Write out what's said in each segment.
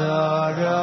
Batzara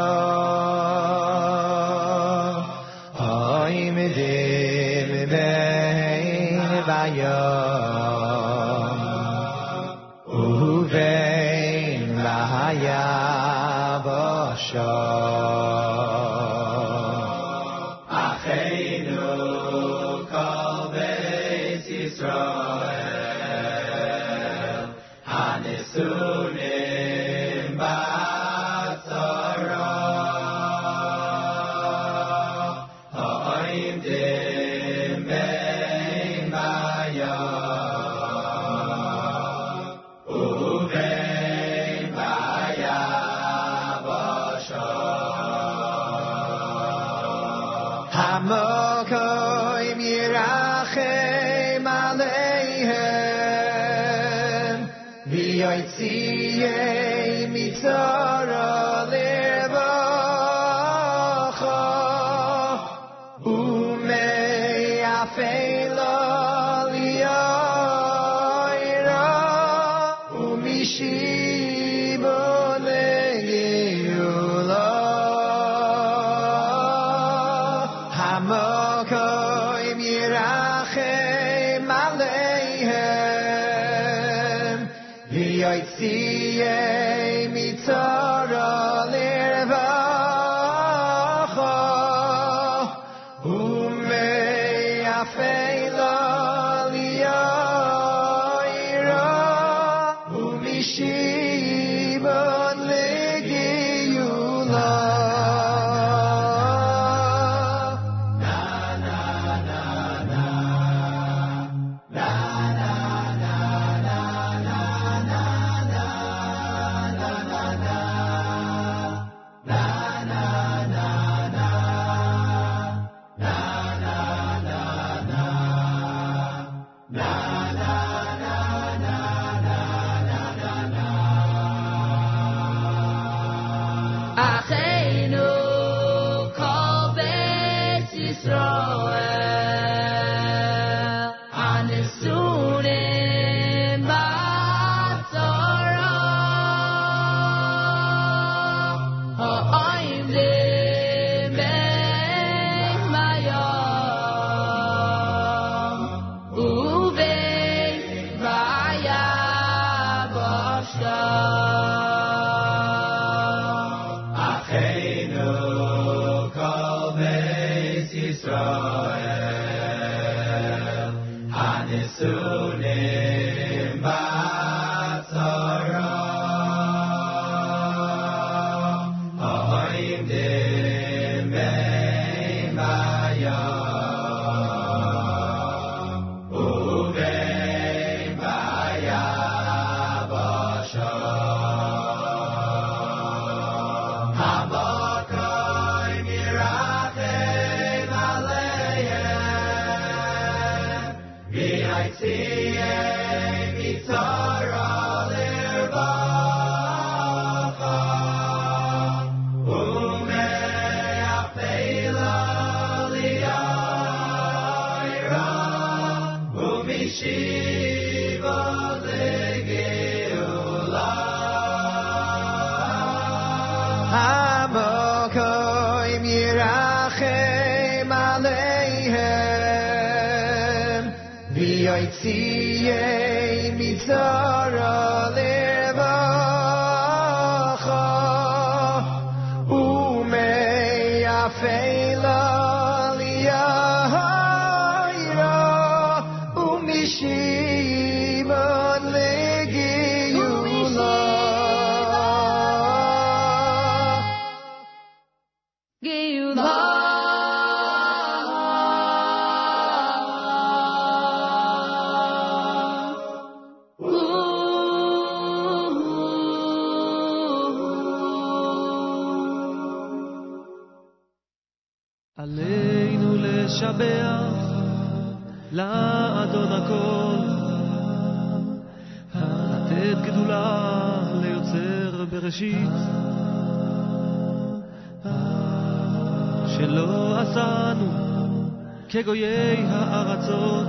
כגויי הארצות,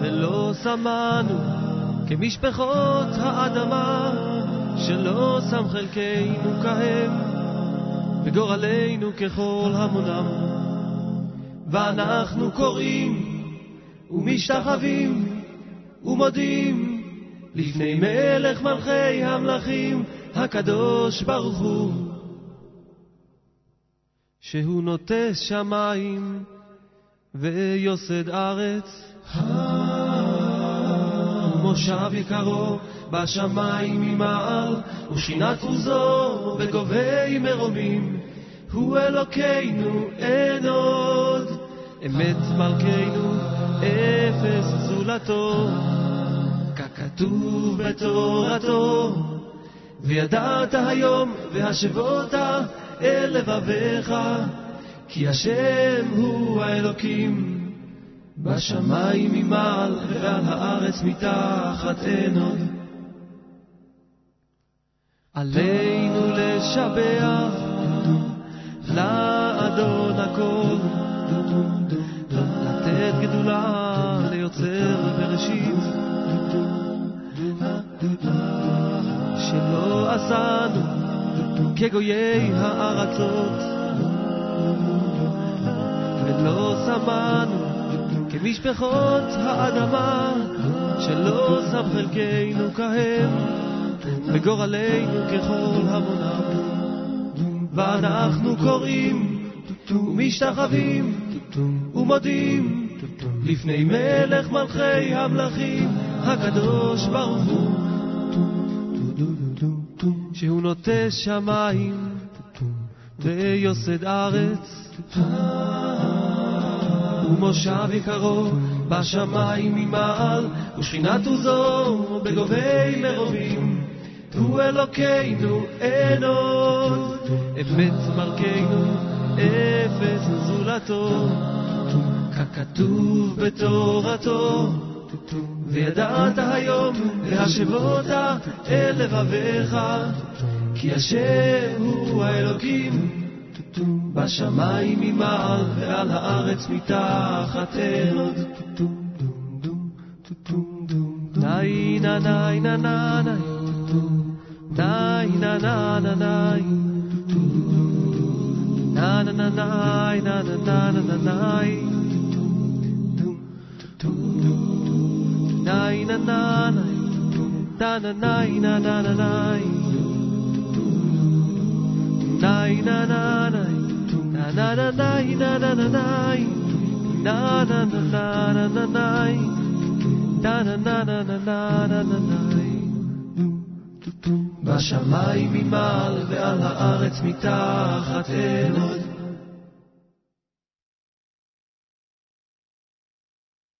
ולא שמנו כמשפחות האדמה, שלא שם חלקנו כהם, וגורלנו ככל המונם. ואנחנו קוראים ומשתחווים ומודים לפני מלך מלכי המלכים, הקדוש ברוך הוא, שהוא נוטה שמיים ויוסד ארץ. מושב יקרו בשמיים ממעל, ושכינת עוזו בגובי מרומים. הוא אלוקינו אין עוד, אמת מלכנו, אפס זולתו. ככתוב בתורתו, וידעת היום והשבות אל לבביך, כי השם הוא האלוקים. בשמיים ממעל ועל הארץ מתחת אין עוד. עלינו לשבח לאדון הכל, לתת גדולה ליוצר בראשית, שלא עשנו כגויי הארצות, ולא שמענו כמשפחות האדמה, שלא שם חלקנו כהם, וגורלנו ככל המונם. ואנחנו קוראים ומשתחווים ומודים לפני מלך מלכי המלכים, הקדוש ברוך הוא, שהוא נוטה שמיים ויוסד ארץ. ומושב יקרו בשמיים ממעל, ושכינת עוזו בגובי מרובים. הוא אלוקינו אין עוד, אמת מלכנו, אפס זולתו. ככתוב בתורתו, וידעת היום להשבות אל לבביך, כי השם הוא האלוקים בשמיים ממעל ועל הארץ מתחת אל. נאי נא nai na na nai da na nai na na na nai nai na na nai na na na nai na na na nai na na na na na na nai da na na na na na na na nai בשמיים ממעל ועל הארץ מתחת אין עוד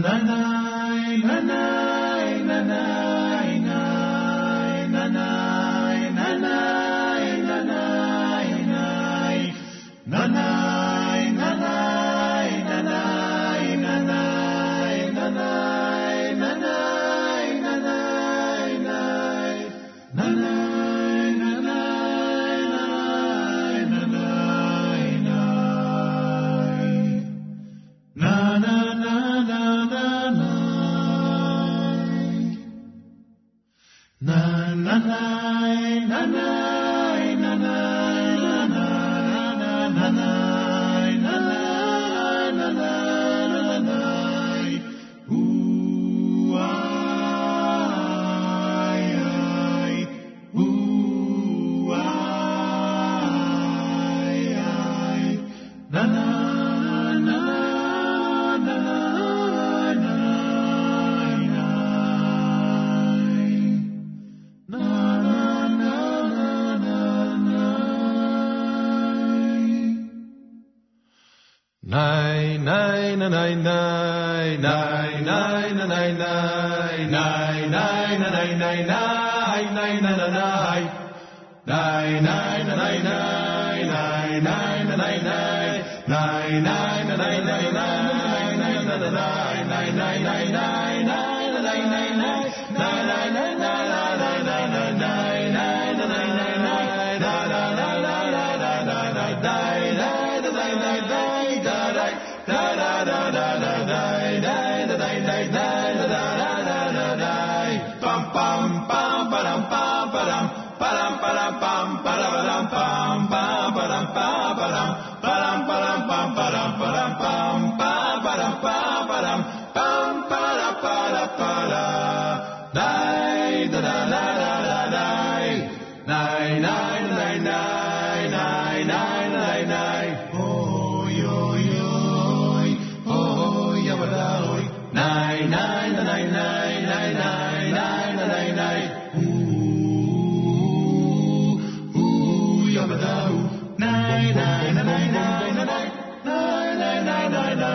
na na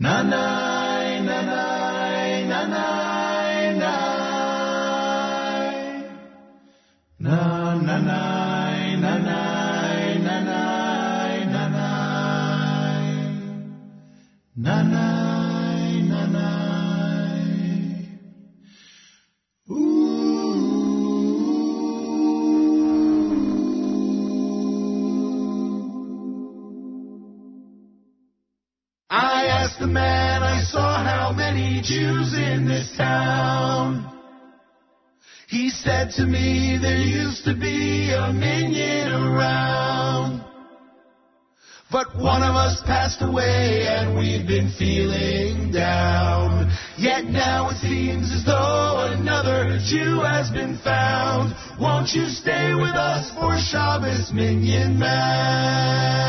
Nana. The man I saw how many Jews in this town. He said to me there used to be a minyan around. But one of us passed away and we've been feeling down. Yet now it seems as though another Jew has been found. Won't you stay with us for Shabbos, Minyan Man?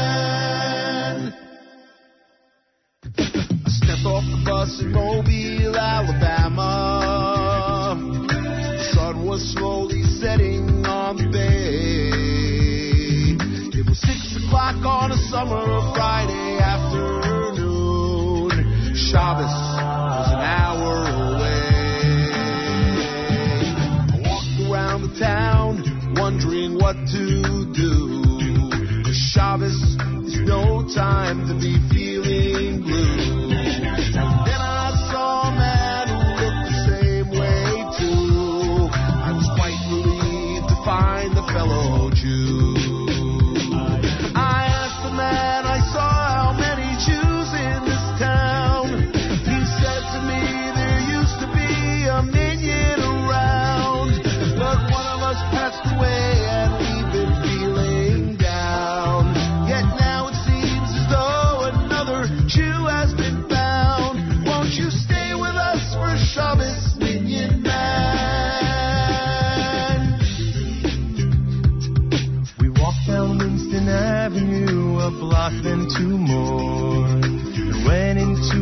Stepped off the bus in Mobile, Alabama. Sun was slowly setting on the bay. It was six o'clock on a summer Friday afternoon. Shabbos was an hour away. I walked around the town, wondering what to do. Shabbos is no time to be feeling blue.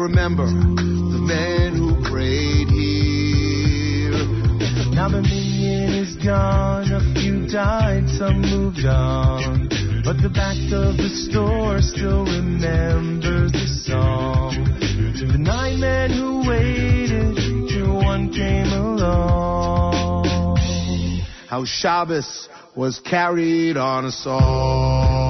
remember the man who prayed here. Now the minyan is gone, a few died, some moved on. But the back of the store still remembers the song. To the nine men who waited till one came along. How Shabbos was carried on a song.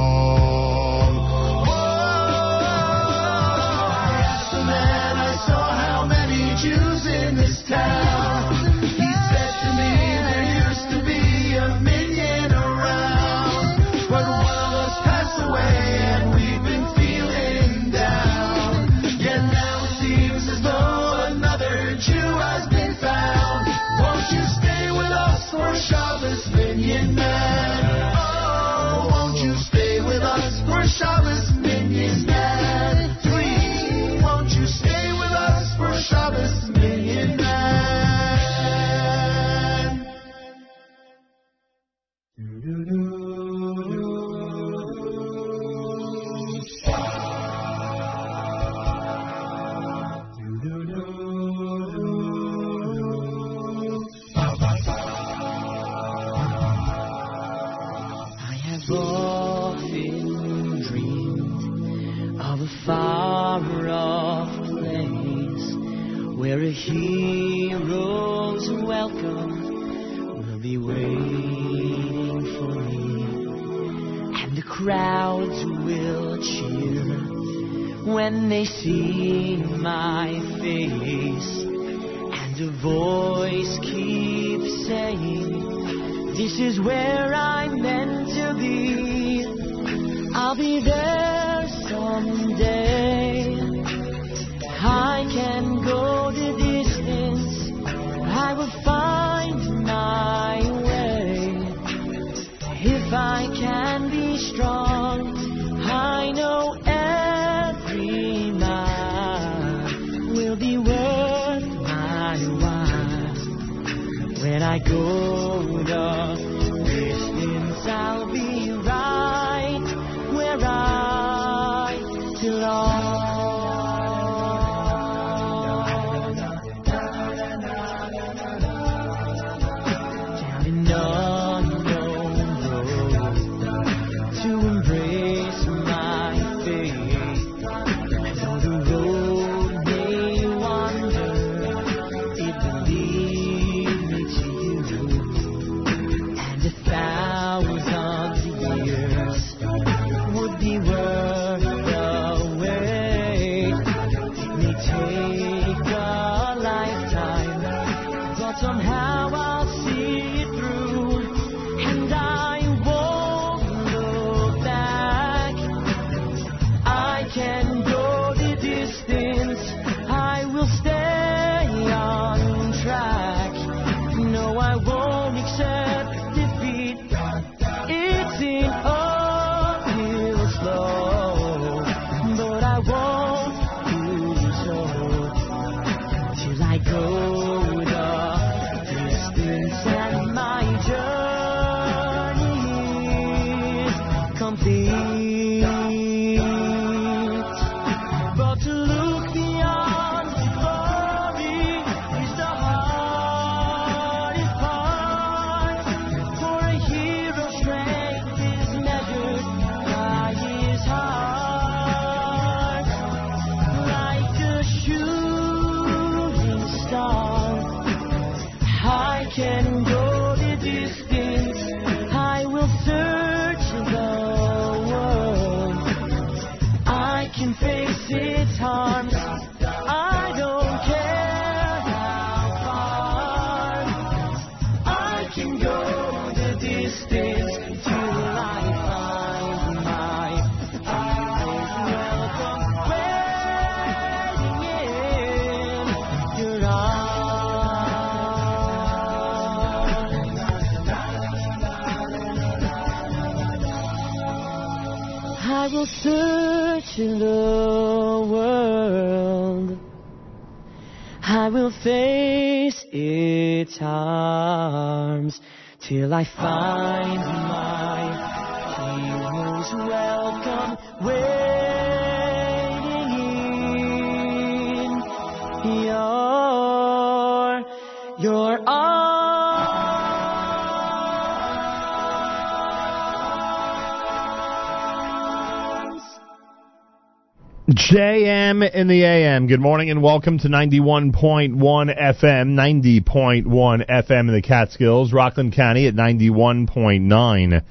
JM in the AM. Good morning and welcome to 91.1 FM, 90.1 FM in the Catskills, Rockland County at 91.9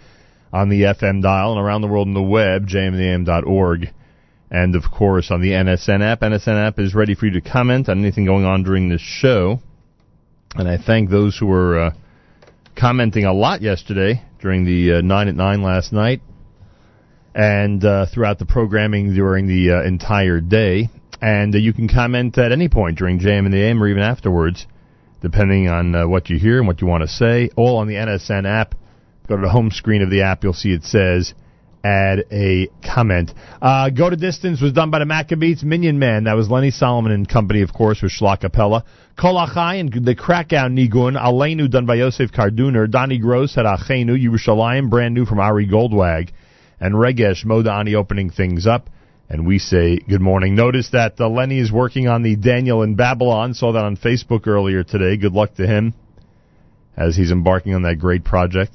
on the FM dial and around the world on the web, jmintheam.org. And of course on the NSN app. NSN app is ready for you to comment on anything going on during this show. And I thank those who were uh, commenting a lot yesterday during the uh, 9 at 9 last night and uh, throughout the programming during the uh, entire day. And uh, you can comment at any point during JM in the AM or even afterwards, depending on uh, what you hear and what you want to say. All on the NSN app. Go to the home screen of the app. You'll see it says add a comment. Uh, Go to Distance was done by the Maccabeats Minyan Man. That was Lenny Solomon and company, of course, with Shla Kolachai and the Krakow Nigun. Aleinu done by Yosef Karduner. Donnie Gross had Achenu. Yerushalayim, brand new from Ari Goldwag and Regesh Modani opening things up. And we say good morning. Notice that uh, Lenny is working on the Daniel in Babylon. Saw that on Facebook earlier today. Good luck to him as he's embarking on that great project.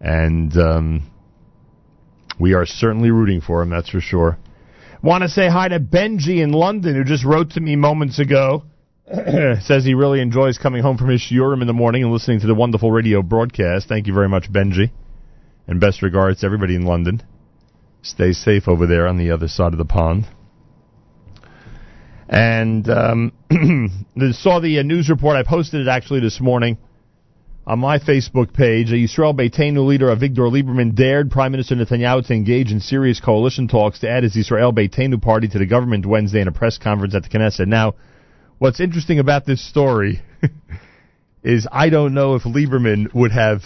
And um, we are certainly rooting for him, that's for sure. Want to say hi to Benji in London, who just wrote to me moments ago. Says he really enjoys coming home from his shiurim in the morning and listening to the wonderful radio broadcast. Thank you very much, Benji. And best regards to everybody in London. Stay safe over there on the other side of the pond. And um, saw the uh, news report. I posted it actually this morning on my Facebook page. A Yisrael Beitenu leader Avigdor Lieberman dared Prime Minister Netanyahu to engage in serious coalition talks to add his Yisrael Beitenu party to the government Wednesday in a press conference at the Knesset. Now, what's interesting about this story is I don't know if Lieberman would have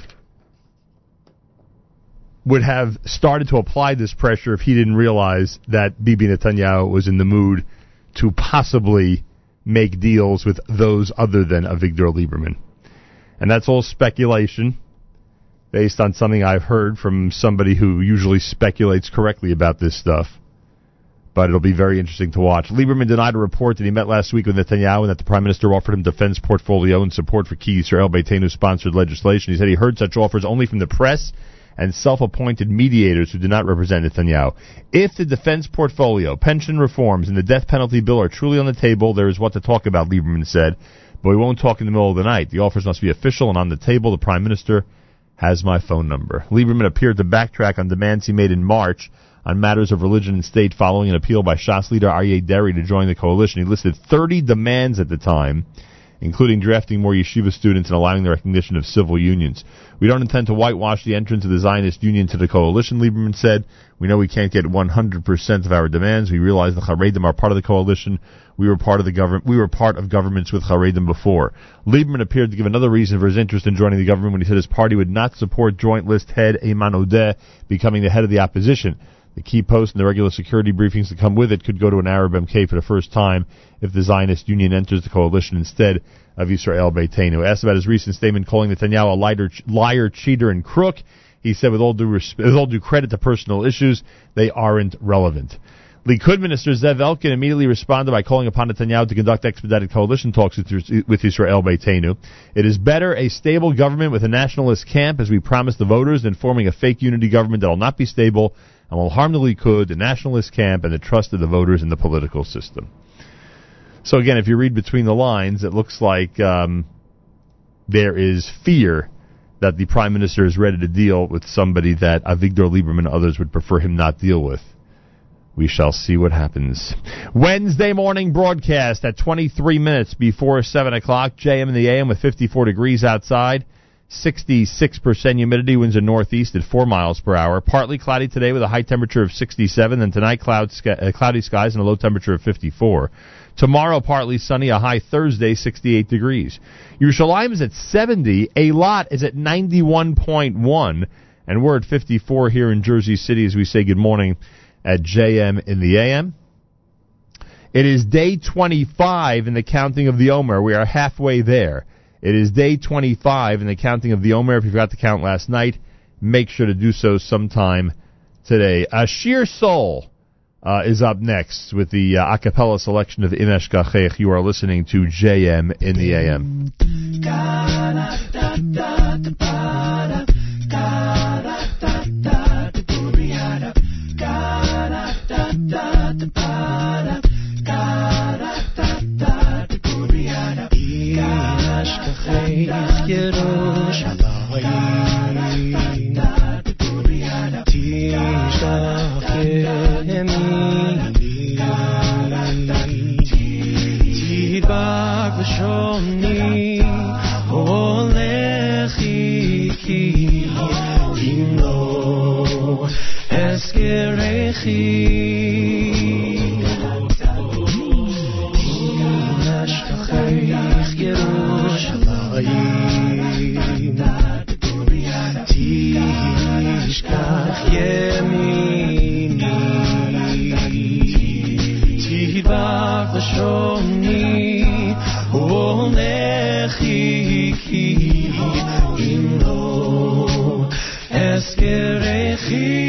would have started to apply this pressure if he didn't realize that Bibi Netanyahu was in the mood to possibly make deals with those other than Avigdor Lieberman. And that's all speculation based on something I've heard from somebody who usually speculates correctly about this stuff. But it'll be very interesting to watch. Lieberman denied a report that he met last week with Netanyahu and that the Prime Minister offered him defense portfolio and support for key Israel Beitenu sponsored legislation. He said he heard such offers only from the press and self-appointed mediators who do not represent Netanyahu. If the defense portfolio, pension reforms, and the death penalty bill are truly on the table, there is what to talk about, Lieberman said. But we won't talk in the middle of the night. The offers must be official and on the table. The Prime Minister has my phone number. Lieberman appeared to backtrack on demands he made in March on matters of religion and state following an appeal by Shas leader Aryeh Deri to join the coalition. He listed 30 demands at the time including drafting more yeshiva students and allowing the recognition of civil unions. We don't intend to whitewash the entrance of the Zionist Union to the coalition, Lieberman said. We know we can't get 100% of our demands. We realize the Haredim are part of the coalition. We were part of the government. We were part of governments with Haredim before. Lieberman appeared to give another reason for his interest in joining the government when he said his party would not support Joint List head Ayman Odeh becoming the head of the opposition. The key post and the regular security briefings that come with it could go to an Arab MK for the first time if the Zionist Union enters the coalition instead of Israel Beitenu. Asked about his recent statement calling Netanyahu a liar, liar cheater, and crook, he said, with all due with all due credit to personal issues, they aren't relevant. Likud Minister Zev Elkin immediately responded by calling upon Netanyahu to conduct expedited coalition talks with, with Israel Beitenu. It is better a stable government with a nationalist camp, as we promised the voters, than forming a fake unity government that will not be stable and will harm the Likud, the nationalist camp, and the trust of the voters in the political system. So again, if you read between the lines, it looks like um, there is fear that the prime minister is ready to deal with somebody that Avigdor Lieberman and others would prefer him not deal with. We shall see what happens. Wednesday morning broadcast at 23 minutes before 7 o'clock, JM in the AM with 54 degrees outside. 66% humidity, winds are northeast at 4 miles per hour. Partly cloudy today with a high temperature of 67, and tonight cloud, uh, cloudy skies and a low temperature of 54. Tomorrow, partly sunny, a high Thursday, 68 degrees. Yerushalayim is at 70, a lot is at 91.1, and we're at 54 here in Jersey City as we say good morning at JM in the AM. It is day 25 in the counting of the Omer. We are halfway there. It is day 25 in the counting of the Omer. If you forgot to count last night, make sure to do so sometime today. Ashir Soul uh, is up next with the uh, a cappella selection of Im Eshkachech. You are listening to JM in the AM. אשכחך ירושלים תשכח ימיני תדבק בשוני הולך איתי אם לא אזכרכי תשכח ימיני תדבק בשוני הולך איתי אם לא אזכרכי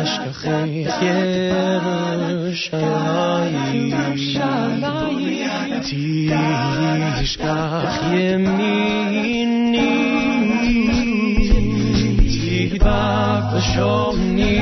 אשכחך ירושלים תשכח ימיני תדבק בשוני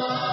Allah.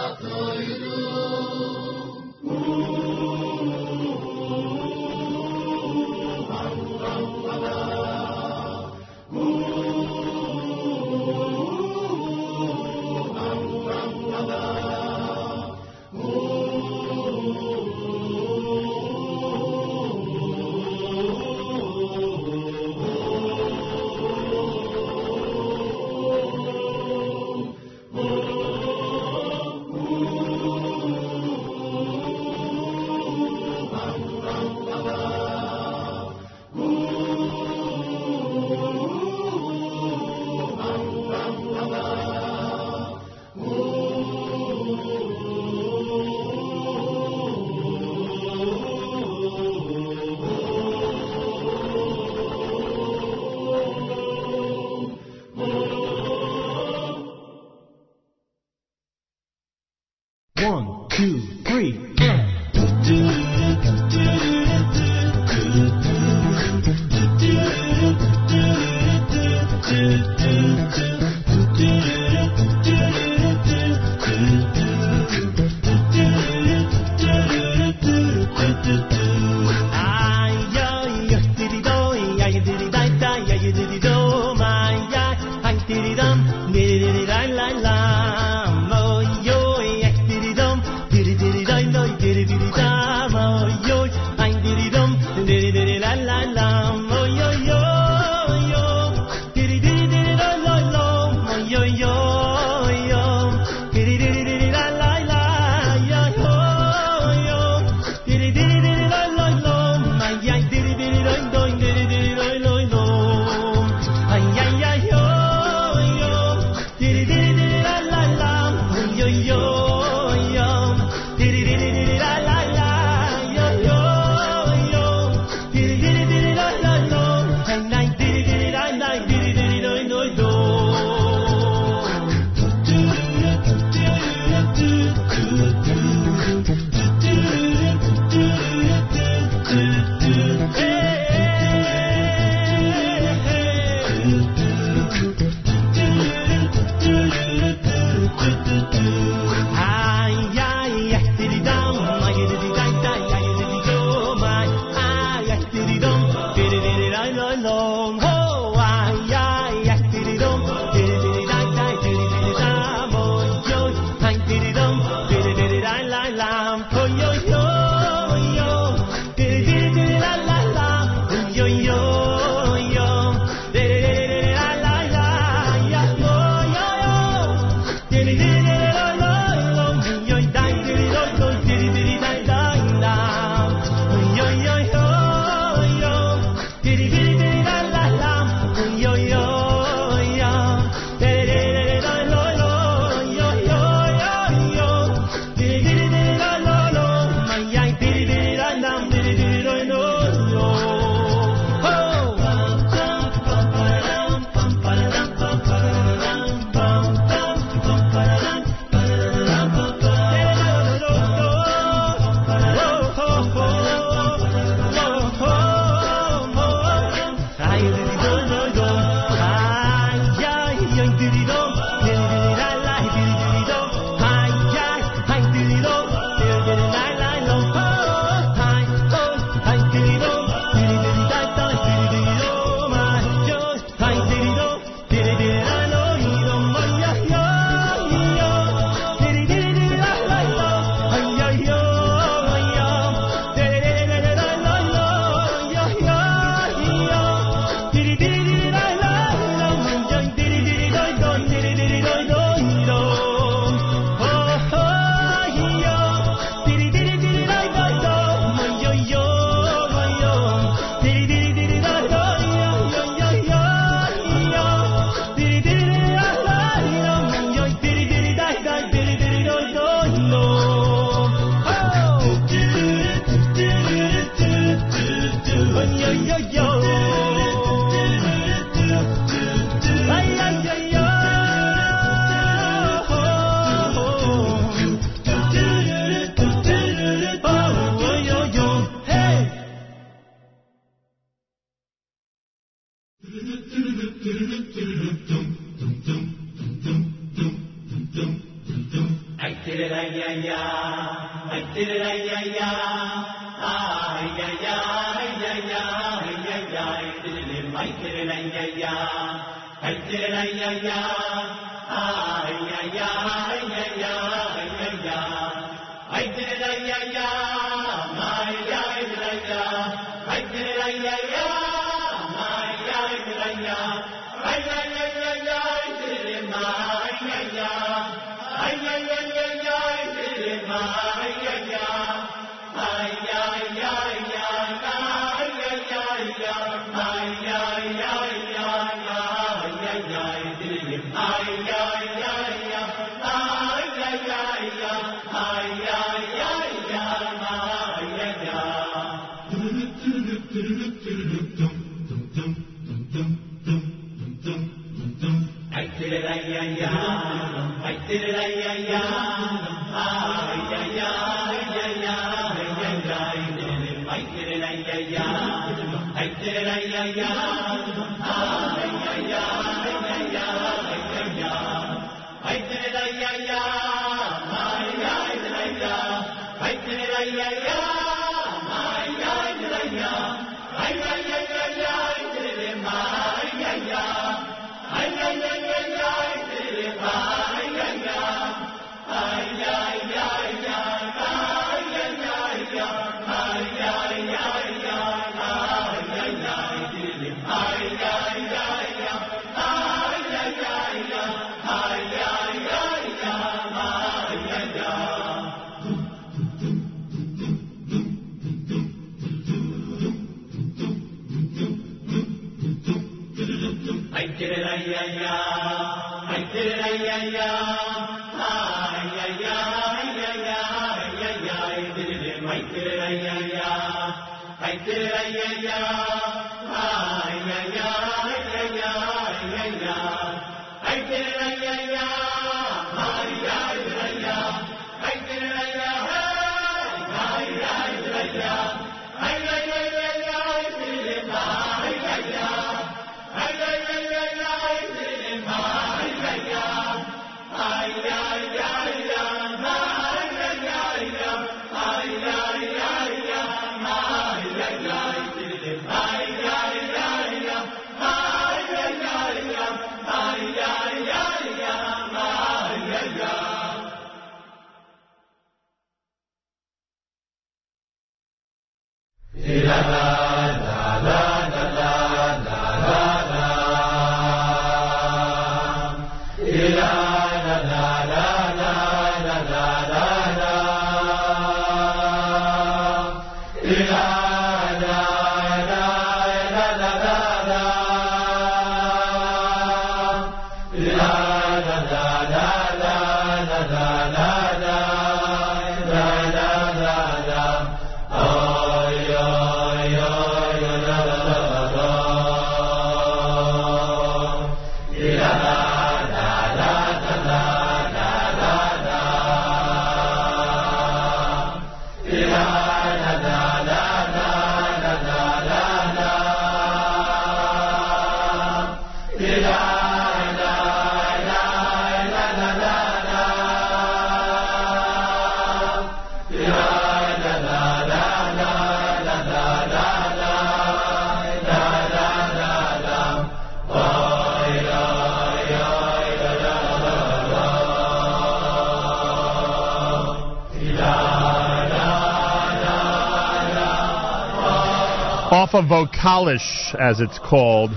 Of Vokalish, as it's called.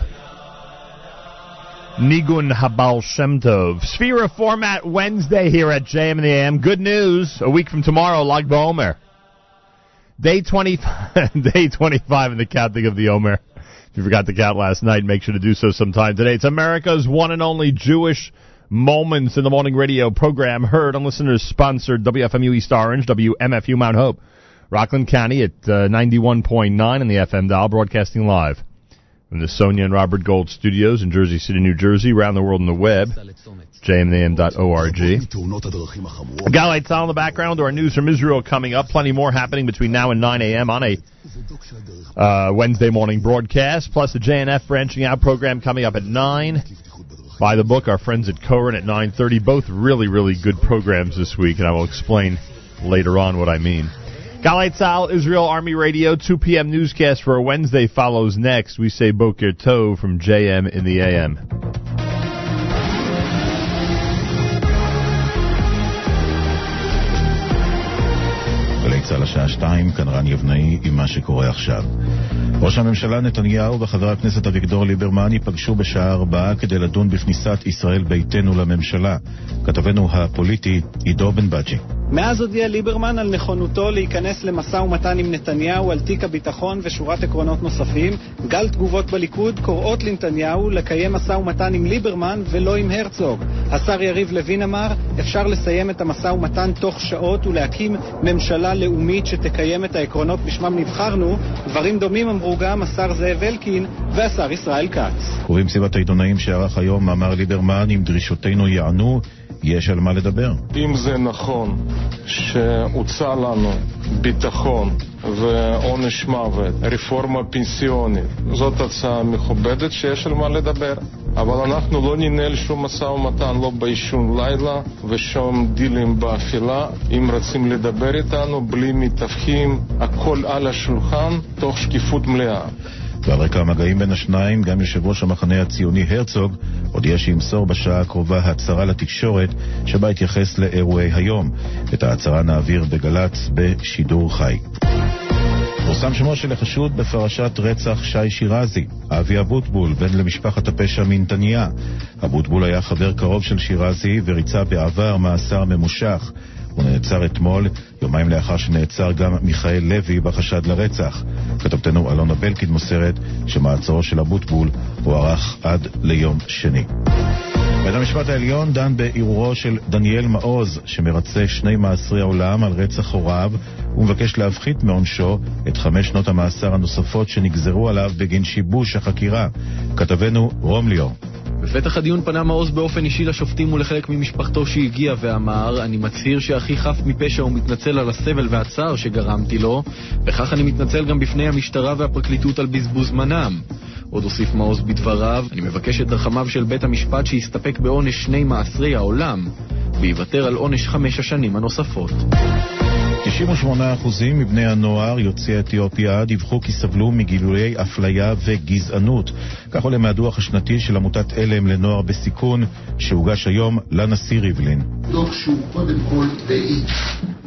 Nigun Habal Shem Tov. Sphere of Format Wednesday here at JM in the AM. Good news. A week from tomorrow, Lag BaOmer. Day 25, day 25 in the counting of the Omer. If you forgot to count last night, make sure to do so sometime today. It's America's one and only Jewish Moments in the Morning radio program heard on listeners sponsored WFMU East Orange, WMFU Mount Hope. Rockland County at uh, 91.9 on the FM dial, broadcasting live from the Sonia and Robert Gold studios in Jersey City, New Jersey, around the world on the web, jmnam.org. Galei Tzahal in the background, our news from Israel coming up. Plenty more happening between now and 9 a.m. on a uh, Wednesday morning broadcast, plus the JNF branching out program coming up at nine. By the book, our friends at Cohen at nine thirty. Both really, really good programs this week, and I will explain later on what I mean. Galei Tzahal, Israel Army Radio, 2 p.m. newscast for Wednesday follows next. We say Boker Tov from JM in the AM. גלי צה"ל השעה שתיים, כאן רן יבנאי עם מה שקורה עכשיו. ראש הממשלה נתניהו וחבר הכנסת אביגדור ליברמן ייפגשו בשעה ארבעה כדי לדון בכניסת ישראל ביתנו לממשלה. כתבנו הפוליטי עידו בן בג'י. מאז הודיע ליברמן על נכונותו להיכנס למשא ומתן עם נתניהו על תיק הביטחון ושורת עקרונות נוספים, גל תגובות בליכוד קוראות לנתניהו לקיים משא ומתן עם ליברמן ולא עם הרצוג. השר יריב לוין אמר, אפשר לסיים את המשא ומתן תוך שעות ולהקים ממשלה לאומית שתקיים את העקרונות בשמם נבחרנו. דברים דומים אמרו גם השר זאב אלקין והשר ישראל כץ. ובמסיבת העיתונאים שערך היום אמר ליברמן, אם דרישותינו יענו, יש על מה לדבר. אם זה נכון שהוצע לנו ביטחון ועונש מוות, רפורמה פנסיונית, זאת הצעה מכובדת שיש על מה לדבר. אבל אנחנו לא ננהל שום משא ומתן, לא באישון לילה ושום דילים באפילה. אם רוצים לדבר איתנו בלי מתווכים, הכל על השולחן, תוך שקיפות מלאה. ועל רקע המגעים בין השניים, גם יושב ראש המחנה הציוני הרצוג הודיע שימסור בשעה הקרובה הצהרה לתקשורת שבה יתייחס לאירועי היום. את ההצהרה נעביר בגל"צ בשידור חי. פורסם שמו של החשוד בפרשת רצח שי שירזי, אבי אבוטבול, בן למשפחת הפשע מנתניה. אבוטבול היה חבר קרוב של שירזי וריצה בעבר מאסר ממושך. הוא נעצר אתמול, יומיים לאחר שנעצר גם מיכאל לוי בחשד לרצח. כתבתנו אלונה בלקין מוסרת שמעצרו של אבוטבול הוארך עד ליום שני. בית המשפט העליון דן בערעורו של דניאל מעוז, שמרצה שני מאסרי העולם על רצח הוריו, ומבקש להפחית מעונשו את חמש שנות המאסר הנוספות שנגזרו עליו בגין שיבוש החקירה. כתבנו רום ליאור. בפתח הדיון פנה מעוז באופן אישי לשופטים ולחלק ממשפחתו שהגיע ואמר, אני מצהיר שאחי חף מפשע ומתנצל על הסבל והצער שגרמתי לו, וכך אני מתנצל גם בפני המשטרה והפרקליטות על בזבוז זמנם. עוד הוסיף מעוז בדבריו, אני מבקש את רחמיו של בית המשפט שיסתפק בעונש שני מאסרי העולם, ויוותר על עונש חמש השנים הנוספות. 98% מבני הנוער יוצאי אתיופיה דיווחו כי סבלו מגילויי אפליה וגזענות. כך עולה מהדוח השנתי של עמותת עלם לנוער בסיכון, שהוגש היום לנשיא ריבלין. דוח שהוא קודם כל ראי,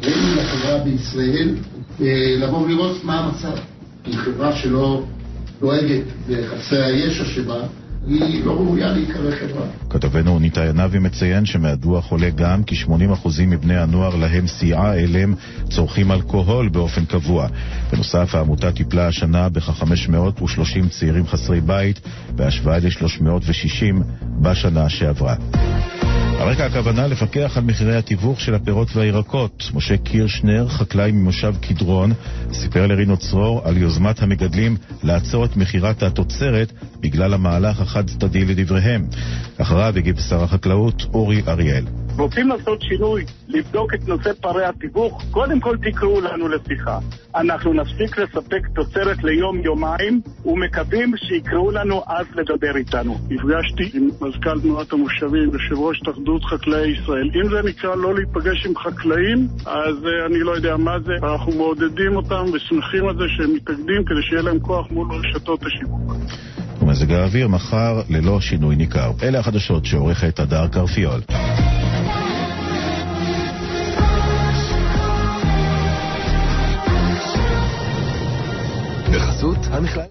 ראי לחברה בישראל, לבוא ולראות מה המצב. היא חברה שלא דואגת בחסרי הישע שבה, היא לא ראויה להיקרא חברה. כתבנו ניתאי ענבי מציין שמהדוח עולה גם כי 80% מבני הנוער להם סייעה עלם צורכים אלכוהול באופן קבוע. בנוסף, העמותה טיפלה השנה בכ-530 צעירים חסרי בית, בהשוואה ל-360 בשנה שעברה. על רקע הכוונה לפקח על מחירי התיווך של הפירות והירקות, משה קירשנר, חקלאי ממושב קדרון, סיפר לרינו צרור על יוזמת המגדלים לעצור את מכירת התוצרת בגלל המהלך החד צדדי לדבריהם. אחריו הגיב שר החקלאות אורי אריאל. רוצים לעשות שינוי, לבדוק את נושא פערי התיווך, קודם כל תקראו לנו לשיחה. אנחנו נפסיק לספק תוצרת ליום-יומיים, ומקווים שיקראו לנו אז לדבר איתנו. נפגשתי עם מזכ"ל תנועת המושבים, יושב ראש התאחדות חקלאי ישראל. אם זה נקרא לא להיפגש עם חקלאים, אז uh, אני לא יודע מה זה. אנחנו מעודדים אותם ושמחים על זה שהם מתאגדים כדי שיהיה להם כוח מול רשתות השיווק. ומזג האוויר מחר ללא שינוי ניכר. אלה החדשות שעורכת הדר קרפיול. בחסות המכלל.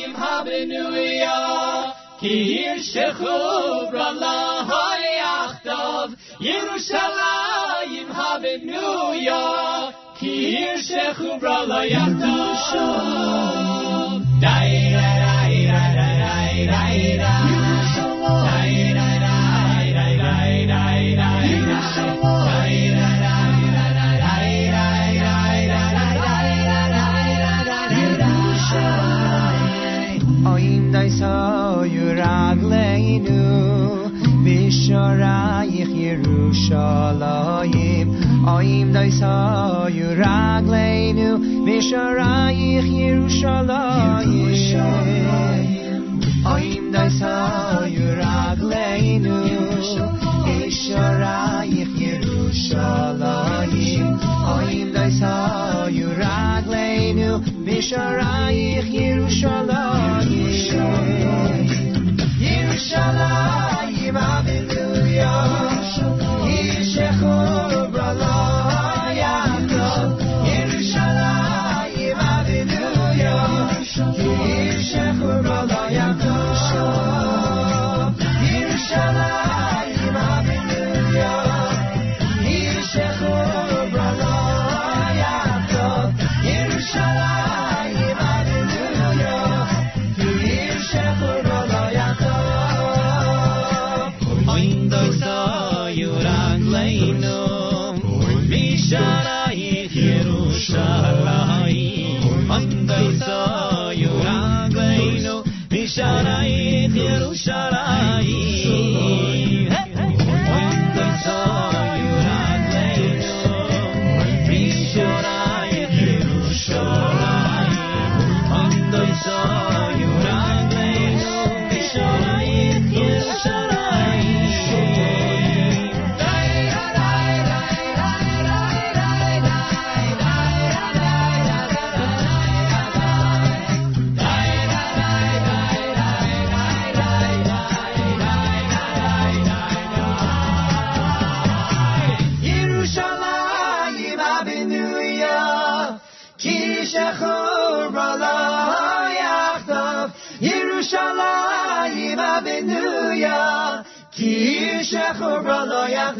Yim habenuya ki yirshchu brala hayachtav Yerushalayim habenuya ki yirshchu brala yachtav Dai dai dai dai dai dai dai Dai Oim dai so yuragleinu Bishorayich Yerushalayim. Oim daisayu ragleinu Misharayich Yerushalayim. Oim daisayu ragleinu Misharayich Yerushalayim. Oim daisayu ragleinu Misharayich Yerushalayim. Yerushalayim Hallelujah. Yishechur Misharayich Yerushalayim خوب را لایق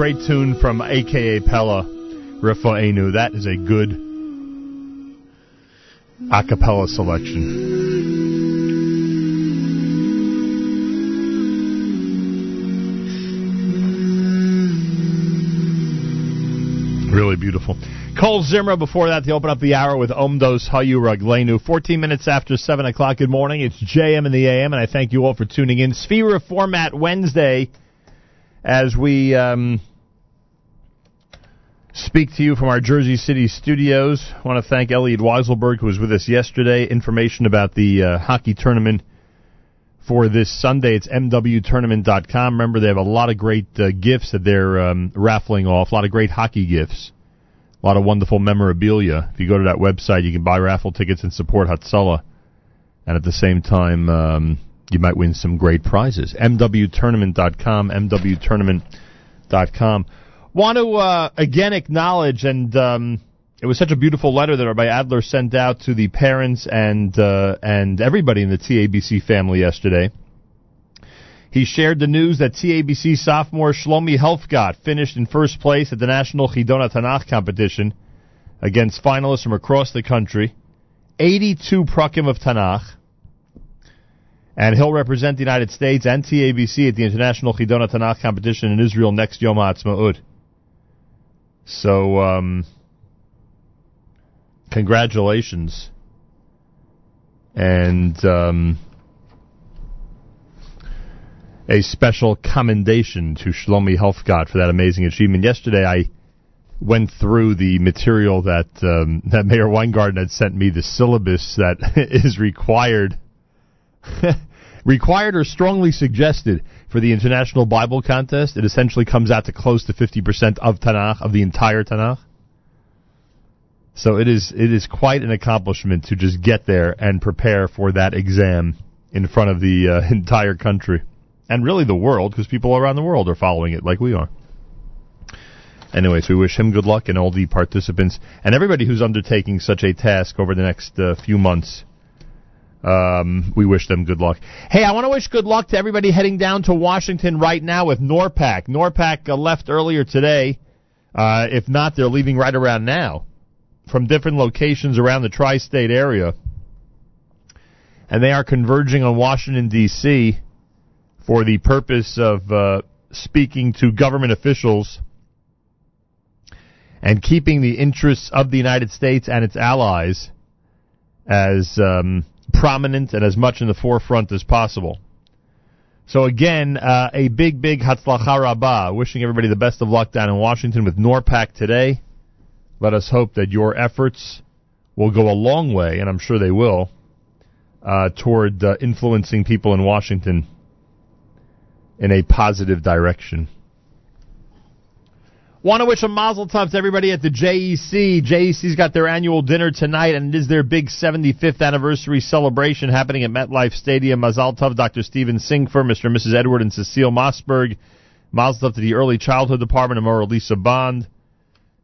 great tune from AKA Pella, Enu. That is a good a cappella selection. Really beautiful. Kol Zimra before that to open up the hour with Omdos Hayu Raglenu. 14 minutes after 7 o'clock. Good morning. It's JM in the AM, and I thank you all for tuning in. Sefira Format Wednesday as we um, speak to you from our Jersey City studios. I want to thank Elliot Weiselberg, who was with us yesterday. Information about the uh, hockey tournament for this Sunday. It's MWTournament.com. Remember, they have a lot of great uh, gifts that they're um, raffling off, a lot of great hockey gifts, a lot of wonderful memorabilia. If you go to that website, you can buy raffle tickets and support Hatzalah. And at the same time, um, you might win some great prizes. MWTournament.com, MWTournament.com. Want to uh, again acknowledge, and um, it was such a beautiful letter that Rabbi Adler sent out to the parents and uh, and everybody in the TABC family yesterday. He shared the news that TABC sophomore Shlomi Helfgott finished in first place at the National Chidon HaTanakh competition against finalists from across the country. 82 prakim of Tanakh. And he'll represent the United States and TABC at the International Chidon HaTanakh competition in Israel next Yom HaAtzmaut. So, um, congratulations. And um, a special commendation to Shlomi Helfgott for that amazing achievement. Yesterday, I went through the material that um, that Meir Weingarten had sent me, the syllabus that is required, required or strongly suggested for the International Bible Contest. It essentially comes out to close to fifty percent of Tanakh of the entire Tanakh. So it is it is quite an accomplishment to just get there and prepare for that exam in front of the uh, entire country and really the world because people around the world are following it like we are. Anyways, we wish him good luck and all the participants and everybody who's undertaking such a task over the next uh, few months. Um, we wish them good luck. Hey, I want to wish good luck to everybody heading down to Washington right now with NORPAC. NORPAC uh, left earlier today. Uh, if not, they're leaving right around now from different locations around the tri-state area. And they are converging on Washington, D.C. for the purpose of uh, speaking to government officials and keeping the interests of the United States and its allies as um, prominent and as much in the forefront as possible. So again, uh, a big, big Hatzlacha Rabbah. Wishing everybody the best of luck down in Washington with NORPAC today. Let us hope that your efforts will go a long way, and I'm sure they will, uh, toward uh, influencing people in Washington in a positive direction. Want to wish a mazel tov to everybody at the JEC. JEC's got their annual dinner tonight, and it is their big 75th anniversary celebration happening at MetLife Stadium. Mazel tov, Dr. Steven Singfer, Mr. and Mrs. Edward and Cecile Mossberg. Mazel tov to the Early Childhood Department of Mora Lisa Bond.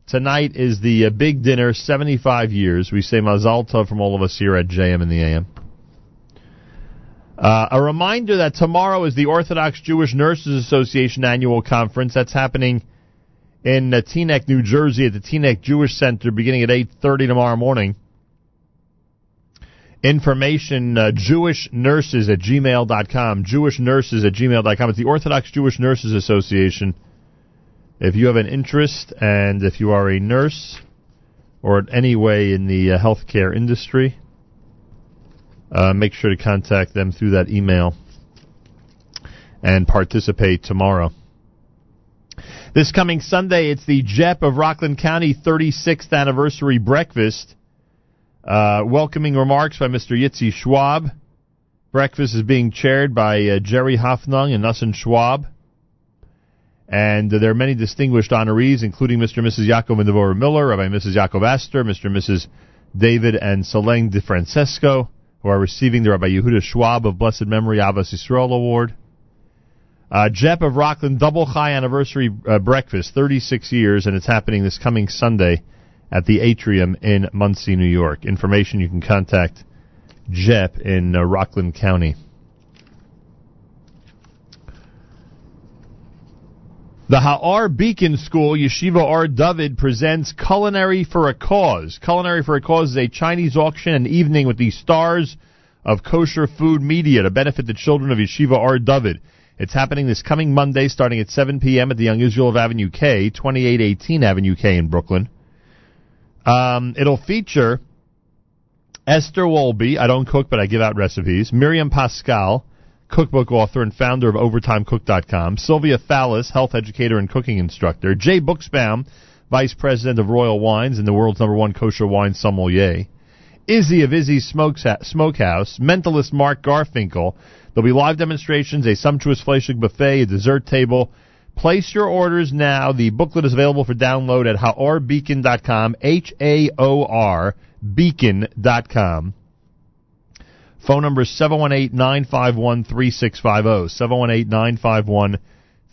Tonight is the uh, big dinner, 75 years. We say Mazel tov from all of us here at JM in the AM. Uh, a reminder that tomorrow is the Orthodox Jewish Nurses Association annual conference. That's happening in uh, Teaneck, New Jersey, at the Teaneck Jewish Center, beginning at 8:30 tomorrow morning. Information: uh, Jewish Nurses at gmail.com. Jewish Nurses at gmail.com. It's the Orthodox Jewish Nurses Association. If you have an interest and if you are a nurse or in any way in the uh, healthcare industry, uh, make sure to contact them through that email and participate tomorrow. This coming Sunday, it's the JEP of Rockland County 36th anniversary breakfast. Uh, welcoming remarks by Mr. Yitzi Schwab. Breakfast is being chaired by uh, Jerry Hoffnung and Nussin Schwab. And uh, there are many distinguished honorees, including Mr. and Mrs. Yaakov and Devorah Miller, Rabbi Mrs. Yaakov Astor, Mr. and Mrs. David and Selene DeFrancesco, who are receiving the Rabbi Yehuda Schwab of Blessed Memory Avos Yisrael Award. Uh, JEP of Rockland Double Chai Anniversary uh, Breakfast, 36 years, and it's happening this coming Sunday at the Atrium in Monsey, New York. Information you can contact JEP in uh, Rockland County. The Ha'or Beacon School, Yeshiva R. David, presents Culinary for a Cause. Culinary for a Cause is a Chinese auction and evening with the stars of kosher food media to benefit the children of Yeshiva R. David. It's happening this coming Monday starting at 7 p.m. at the Young Israel of Avenue K, 2818 Avenue K in Brooklyn. Um, it'll feature Esther Wolby, I don't cook but I give out recipes, Miriam Pascal, cookbook author and founder of OvertimeCook.com, Sylvia Fallis, health educator and cooking instructor, Jay Buxbaum, vice president of Royal Wines and the world's number one kosher wine sommelier, Izzy of Izzy's Smokehouse, mentalist Mark Garfinkel. There'll be live demonstrations, a sumptuous Fleischig buffet, a dessert table. Place your orders now. The booklet is available for download at haorbeacon.com, H-A-O-R, beacon.com. Phone number is 718-951-3650,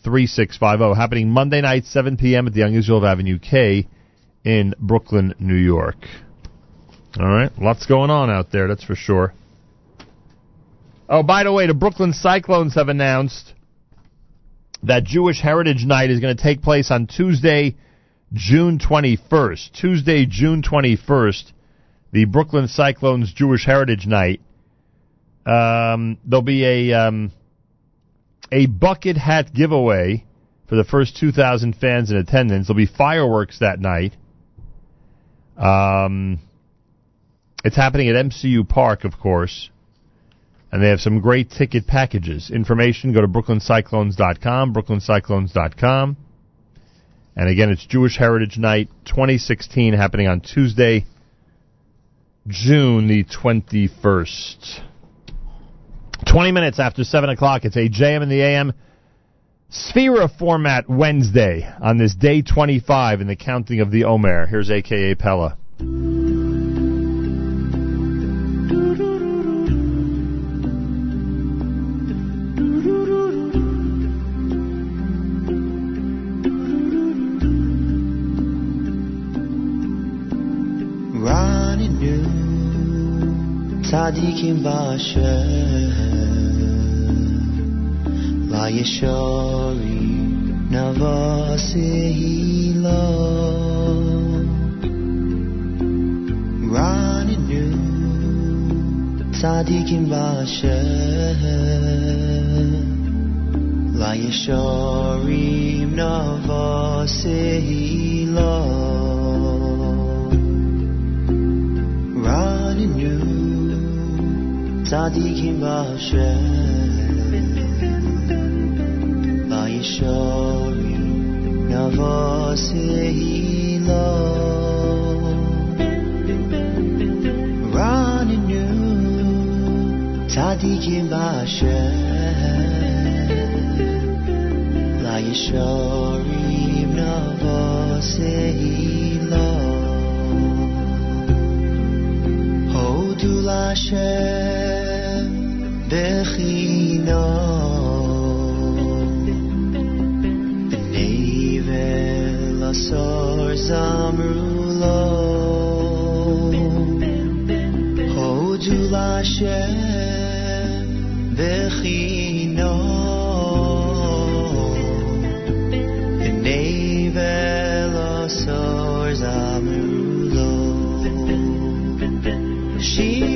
718-951-3650. Happening Monday night, 7 p.m. at the Israel Avenue K in Brooklyn, New York. All right, lots going on out there, that's for sure. Oh, by the way, the Brooklyn Cyclones have announced that Jewish Heritage Night is going to take place on Tuesday, June 21st. Tuesday, June 21st, the Brooklyn Cyclones Jewish Heritage Night. Um, there'll be a um, a bucket hat giveaway for the first 2,000 fans in attendance. There'll be fireworks that night. Um, it's happening at MCU Park, of course. And they have some great ticket packages. Information, go to brooklyncyclones.com, brooklyncyclones.com. And again, it's Jewish Heritage Night 2016 happening on Tuesday, June the 21st. 20 minutes after 7 o'clock, it's a JM in the AM Sefira format Wednesday on this day 25 in the counting of the Omer. Here's AKA Pella. צדיקים באשר לישורי נבוא סהילו רננו צדיקים באשר לישורים נבוא סהילו 撒啲錢把雪，把一首那佛寫一路，running new，撒啲錢把雪，把一首那佛寫一路。to Hashem bechino Nevel asor zamrulo Hodu Hashem bechino She's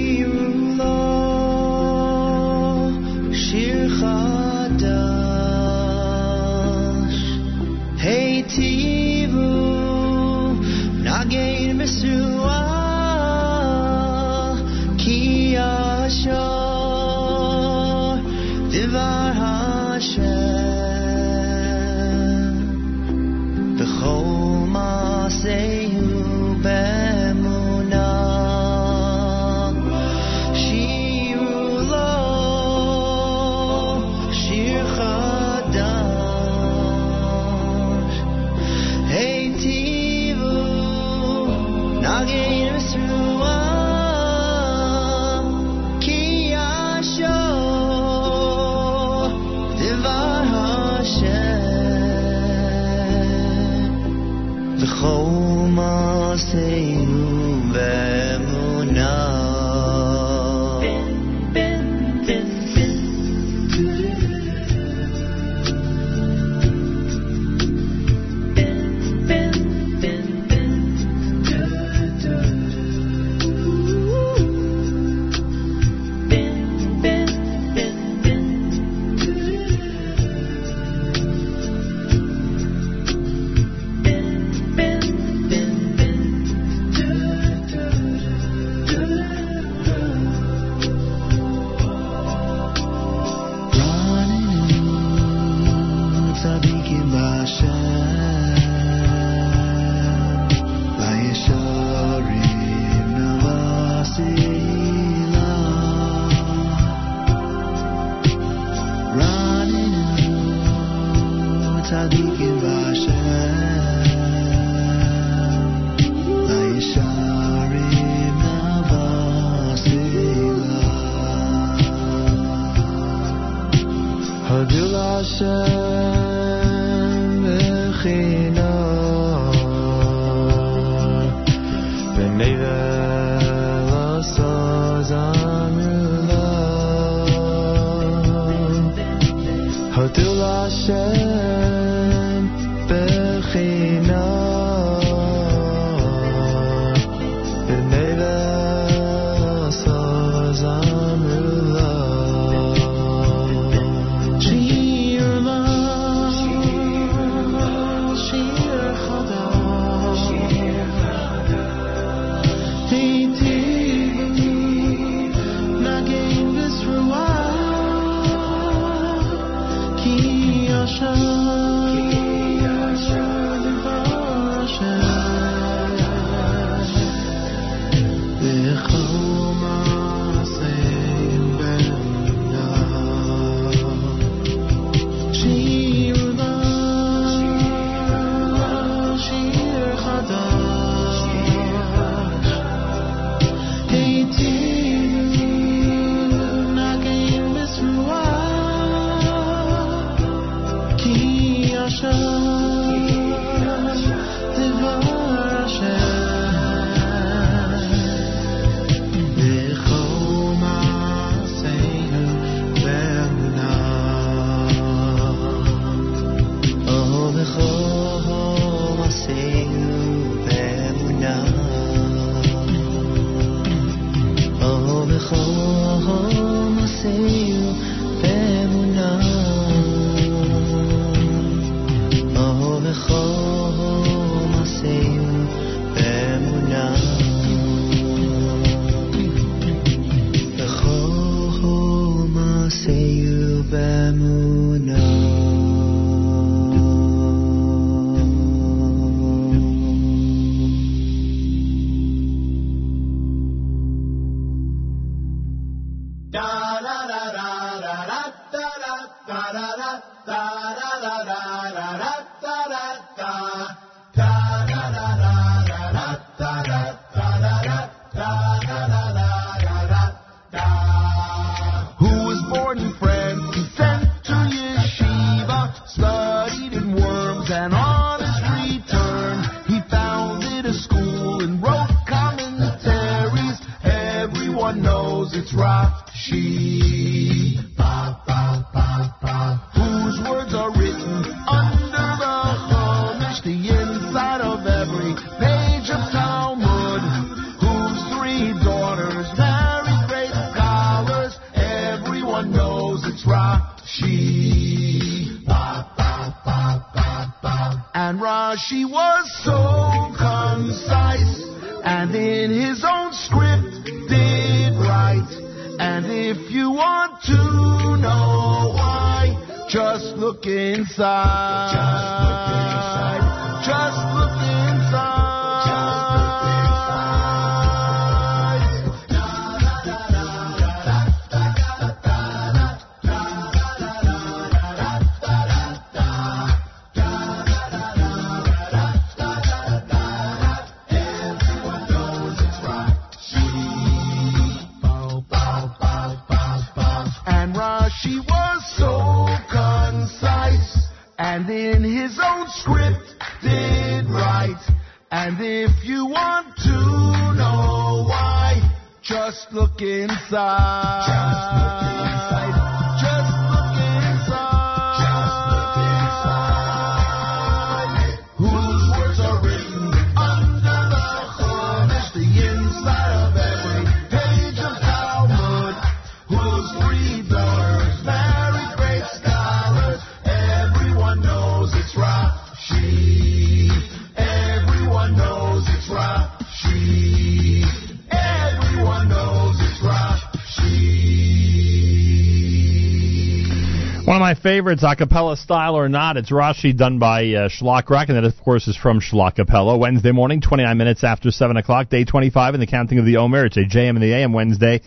favorites, a cappella style or not, it's Rashi done by uh, Schlock Rock, and that, of course, is from Schlock Capella. Wednesday morning, 29 minutes after 7 o'clock, day 25 in the counting of the Omer. It's a JM in the AM Wednesday.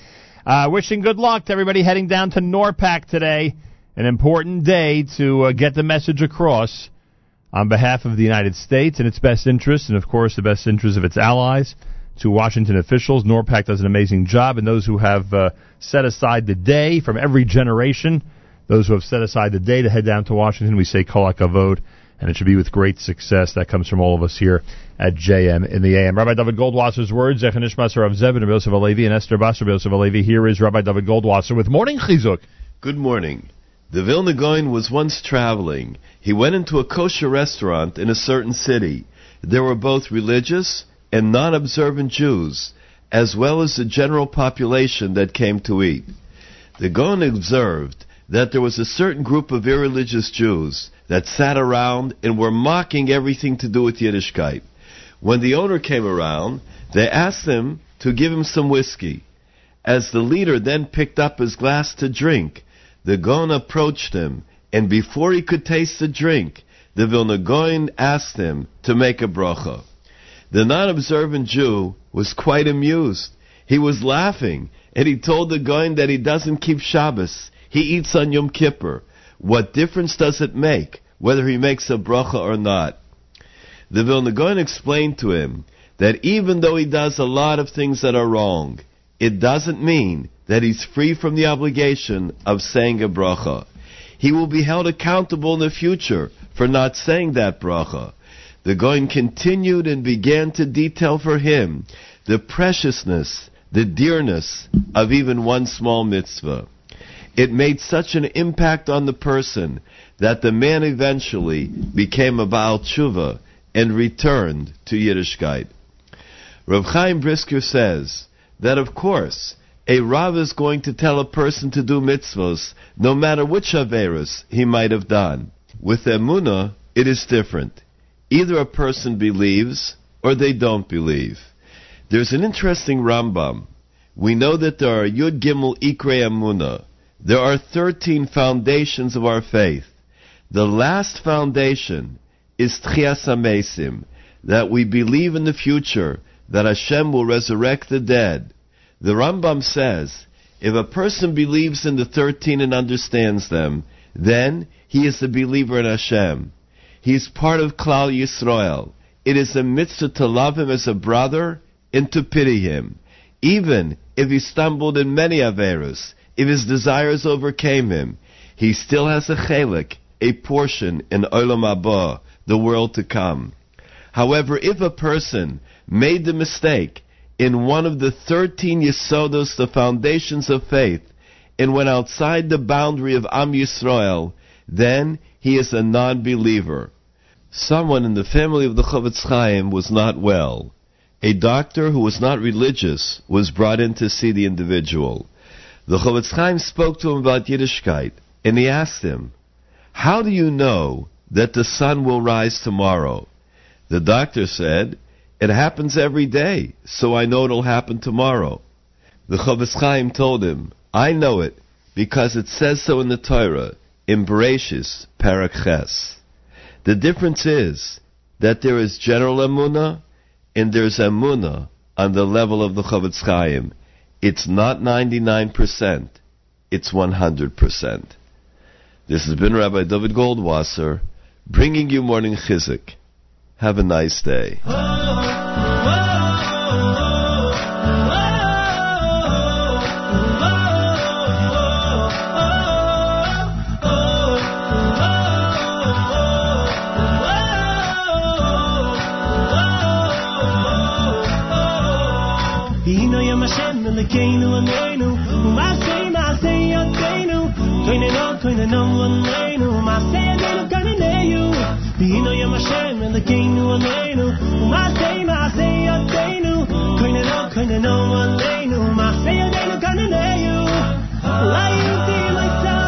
Uh, wishing good luck to everybody heading down to NORPAC today. An important day to uh, get the message across on behalf of the United States and its best interests, and of course the best interests of its allies, to Washington officials. NORPAC does an amazing job, and those who have uh, set aside the day from every generation, those who have set aside the day to head down to Washington, we say Kol HaKavod, and it should be with great success. That comes from all of us here at JM in the AM. Rabbi David Goldwasser's words, Zechanishmaser of Zebin, Yosef Alevi, and Esther Basar Yosef Alevi. Here is Rabbi David Goldwasser with Morning Chizuk. Good morning. The Vilna Gaon was once traveling. He went into a kosher restaurant in a certain city. There were both religious and non-observant Jews, as well as the general population that came to eat. The Gaon observed that there was a certain group of irreligious Jews that sat around and were mocking everything to do with Yiddishkeit. When the owner came around, they asked him to give him some whiskey. As the leader then picked up his glass to drink, the Gaon approached him, and before he could taste the drink, the Vilna Gaon asked him to make a bracha. The non-observant Jew was quite amused. He was laughing, and he told the Gaon that he doesn't keep Shabbos. He eats on Yom Kippur. What difference does it make whether he makes a bracha or not? The Vilna Gaon explained to him that even though he does a lot of things that are wrong, it doesn't mean that he's free from the obligation of saying a bracha. He will be held accountable in the future for not saying that bracha. The Gaon continued and began to detail for him the preciousness, the dearness of even one small mitzvah. It made such an impact on the person that the man eventually became a Baal Tshuva and returned to Yiddishkeit. Rav Chaim Brisker says that of course a Rav is going to tell a person to do mitzvahs no matter which Averis he might have done. With Emunah, it is different. Either a person believes or they don't believe. There's an interesting Rambam. We know that there are Yud Gimel Ikre Emunah. There are 13 foundations of our faith. The last foundation is Tchias HaMesim, that we believe in the future that Hashem will resurrect the dead. The Rambam says, if a person believes in the 13 and understands them, then he is a believer in Hashem. He is part of Klal Yisrael. It is a mitzvah to love him as a brother and to pity him. Even if he stumbled in many Averus, if his desires overcame him, he still has a chelik, a portion in Olam Haba, the world to come. However, if a person made the mistake in one of the 13 Yesodos, the foundations of faith, and went outside the boundary of Am Yisrael, then he is a non-believer. Someone in the family of the Chofetz Chaim was not well. A doctor who was not religious was brought in to see the individual. The Chofetz Chaim spoke to him about Yiddishkeit, and he asked him, How do you know that the sun will rise tomorrow? The doctor said, It happens every day, so I know it'll happen tomorrow. The Chofetz Chaim told him, I know it because it says so in the Torah, in Bereshis, Parak Ches. The difference is that there is general Emunah and there's Emunah on the level of the Chofetz Chaim. It's not 99%, it's 100%. This has been Rabbi David Goldwasser bringing you Morning Chizuk. Have a nice day. Oh, oh, oh, Hashem Elokeinu Aleinu Umasei Masei Yoteinu Koinenu Koinenu Aleinu Masei Aleinu Kaneneyu Hino yom Hashem Elokeinu Aleinu Umasei Masei Yoteinu Koinenu Koinenu Aleinu Masei Aleinu Kaneneyu Layu Ti Laitara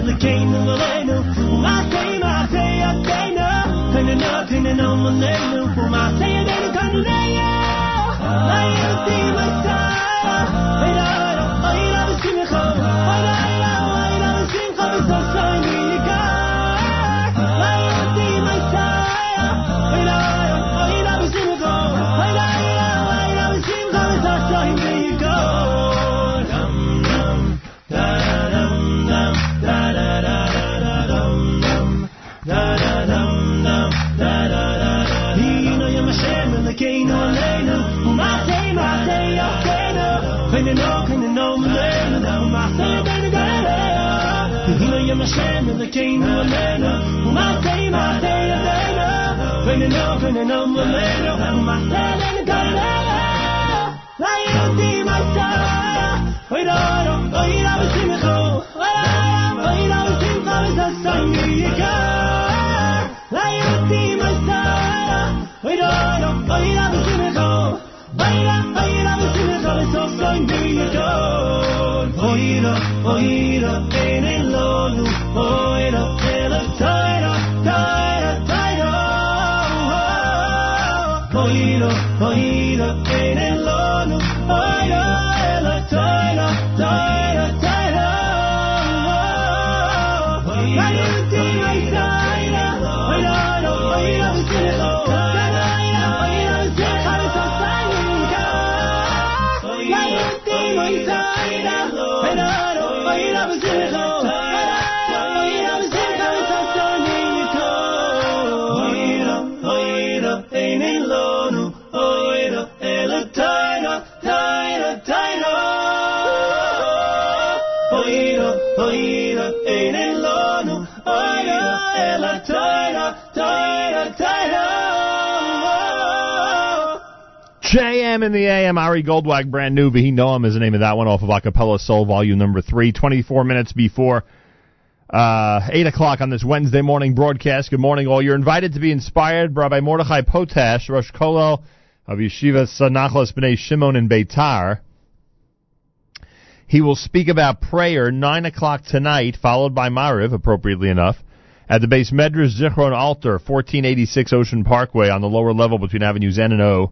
of the game of the lane. My say, my say, I say no. Turn it up, turn on my name. For my say, I don't know. I am the running on my mero, on my salen carnada. La última sala, hoy doro, hoy la vecina, hoy la vecina, hoy la sangre. La última sala, hoy doro, hoy la vecina, baila, baila vecina, sabes, soy sangre. Oído, oído, en el lolo, oh. Oida Oida JM in the AM, Ari Goldwag, brand new. He Noam is the name of that one off of Acapella Soul, volume number three. 24 minutes before uh, 8 o'clock on this Wednesday morning broadcast. Good morning, all. You're invited to be inspired by Mordechai Potash, Rosh Kolel of Yeshiva Sanachos B'nai Shimon in Beitar. He will speak about prayer 9 o'clock tonight, followed by Mariv, appropriately enough, at the Bais Medrash Zichron Altar, 1486 Ocean Parkway on the lower level between Avenues N and O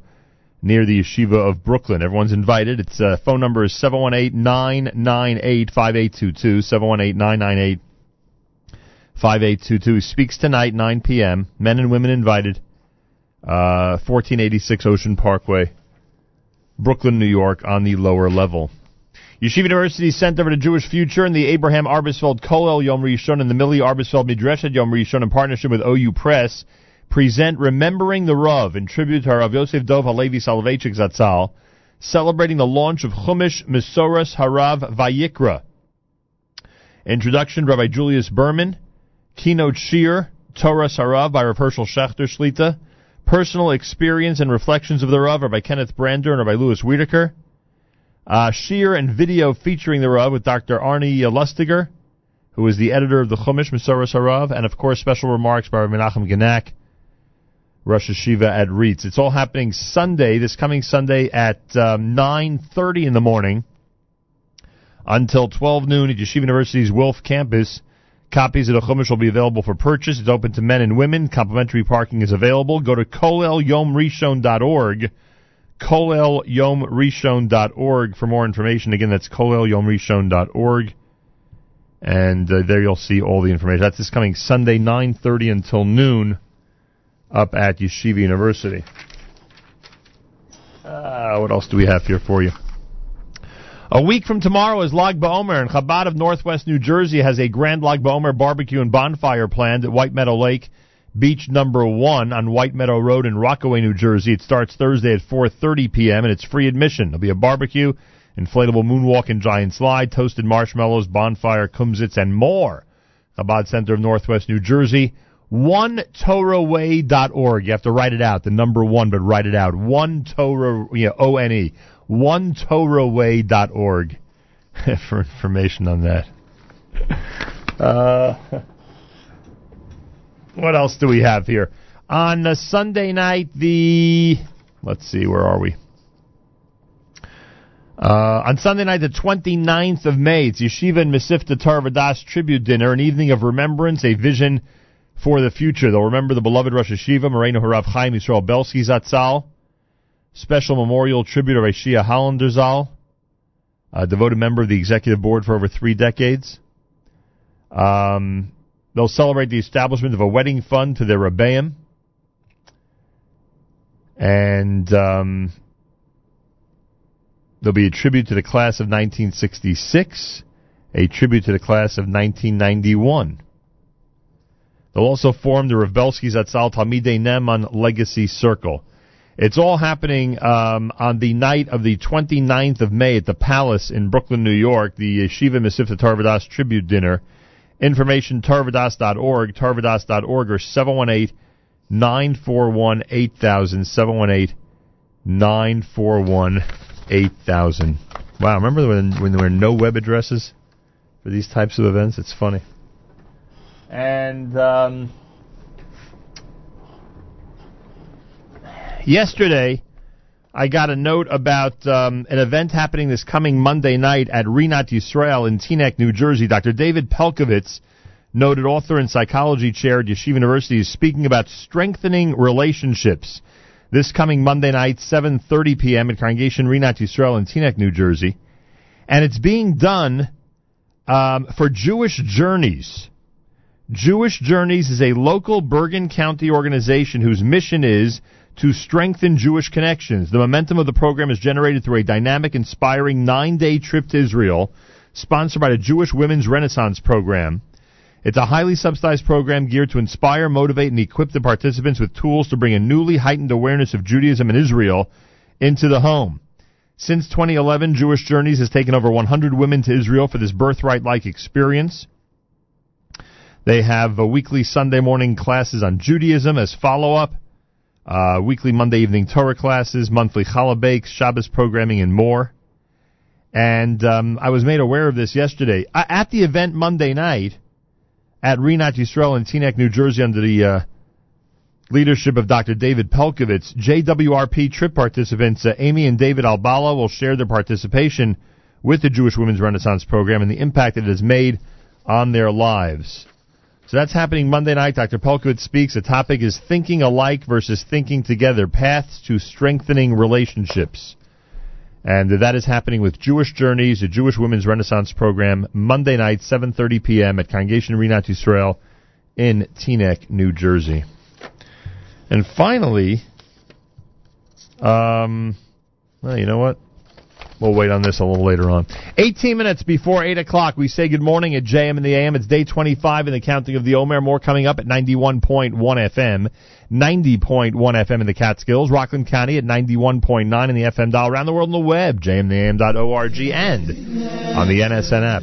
near the Yeshiva of Brooklyn. Everyone's invited. Its uh, phone number is 718-998-5822, 718-998-5822. Speaks tonight, 9 p.m. Men and women invited. Uh, 1486 Ocean Parkway, Brooklyn, New York, on the lower level. Yeshiva University Center for the Jewish Future and the Abraham Arbesfeld Kollel Yom Rishon and the Millie Arbesfeld Midreshet Yom Rishon in partnership with OU Press present Remembering the Rav in tribute to Rav Yosef Dov Halevi Soloveitchik Zatzal, celebrating the launch of Chumash Mesoras Harav Vayikra. Introduction Rabbi Julius Berman, keynote shir Torah Harav by Rav Hershel Schachter Shlita, personal experience and reflections of the Rav Rabbi Kenneth Brander and by Louis Wiedeker, uh, shir and video featuring the Rav with Dr. Arnie Lustiger, who is the editor of the Chumash Mesoras Harav, and of course special remarks by Menachem Genack, Rosh Hashiva at RIETS. It's all happening Sunday, this coming Sunday at um, 9.30 in the morning until 12 noon at Yeshiva University's Wilf campus. Copies of the Chumash will be available for purchase. It's open to men and women. Complimentary parking is available. Go to kolelyomrishon.org, kolelyomrishon.org for more information. Again, that's kolelyomrishon.org. And uh, there you'll see all the information. That's this coming Sunday, 9.30 until noon up at Yeshiva University. Uh, what else do we have here for you? A week from tomorrow is Lag BaOmer, and Chabad of Northwest New Jersey has a grand Lag BaOmer barbecue and bonfire planned at White Meadow Lake, Beach Number One on White Meadow Road in Rockaway, New Jersey. It starts Thursday at 4:30 p.m. and it's free admission. There'll be a barbecue, inflatable moonwalk and giant slide, toasted marshmallows, bonfire, kumzits, and more. Chabad Center of Northwest New Jersey. OneTorahWay.org. You have to write it out, the number one, but write it out. One Torah, you know, O-N-E. OneTorahWay.org for information on that. Uh, what else do we have here? On uh, Sunday night, the let's see, where are we? Uh, on Sunday night, the 29th of May, it's Yeshiva and Mesivta Torah Vodaas tribute dinner, an evening of remembrance, a vision for the future. They'll remember the beloved Rosh Yeshiva, Moreno Harav Chaim Yisrael Belsky Zatzal, special memorial tribute of Aishia Hollander Zal, a devoted member of the executive board for over three decades. Um, they'll celebrate the establishment of a wedding fund to their Rebbeim. And um, there'll be a tribute to the class of 1966, a tribute to the class of 1991. They'll also form the Rebelski Zatzal Talmidei Neman Legacy Circle. It's all happening um, on the night of the 29th of May at the Palace in Brooklyn, New York, the Yeshiva Mesivta Torah Vodaas Tribute Dinner. Information tarvadas.org, tarvadas.org, or 718 941 8000, 718 941 8000. Wow, remember when, when there were no web addresses for these types of events? It's funny. And um, yesterday, I got a note about um, an event happening this coming Monday night at Rinat Yisrael in Teaneck, New Jersey. Dr. David Pelcovitz, noted author and psychology chair at Yeshiva University, is speaking about strengthening relationships. This coming Monday night, 7:30 p.m. at Congregation Rinat Yisrael in Teaneck, New Jersey, and it's being done um, for Jewish Journeys. Jewish Journeys is a local Bergen County organization whose mission is to strengthen Jewish connections. The momentum of the program is generated through a dynamic, inspiring nine-day trip to Israel, sponsored by the Jewish Women's Renaissance Program. It's a highly subsidized program geared to inspire, motivate, and equip the participants with tools to bring a newly heightened awareness of Judaism and Israel into the home. Since 2011, Jewish Journeys has taken over 100 women to Israel for this birthright-like experience. They have uh, weekly Sunday morning classes on Judaism as follow-up, uh, weekly Monday evening Torah classes, monthly challah bakes, Shabbos programming, and more. And um, I was made aware of this yesterday. Uh, at the event Monday night at Rinat Yisrael in Teaneck, New Jersey, under the uh, leadership of Dr. David Pelcovitz, JWRP trip participants uh, Amy and David Albala will share their participation with the Jewish Women's Renaissance Program and the impact it has made on their lives. So that's happening Monday night. Dr. Pelcovitz speaks. The topic is thinking alike versus thinking together, paths to strengthening relationships. And that is happening with Jewish Journeys, the Jewish Women's Renaissance Program, Monday night, 7.30 p.m. at Congregation Rinat Yisrael in Teaneck, New Jersey. And finally, um, well, you know what? We'll wait on this a little later on. 18 minutes before 8 o'clock, we say good morning at JM in the AM. It's day 25 in the counting of the Omer. More coming up at 91.1 FM, 90.1 FM in the Catskills, Rockland County at 91.9 in the FM dial, around the world on the web, jmtheam.org, and on the NSN app.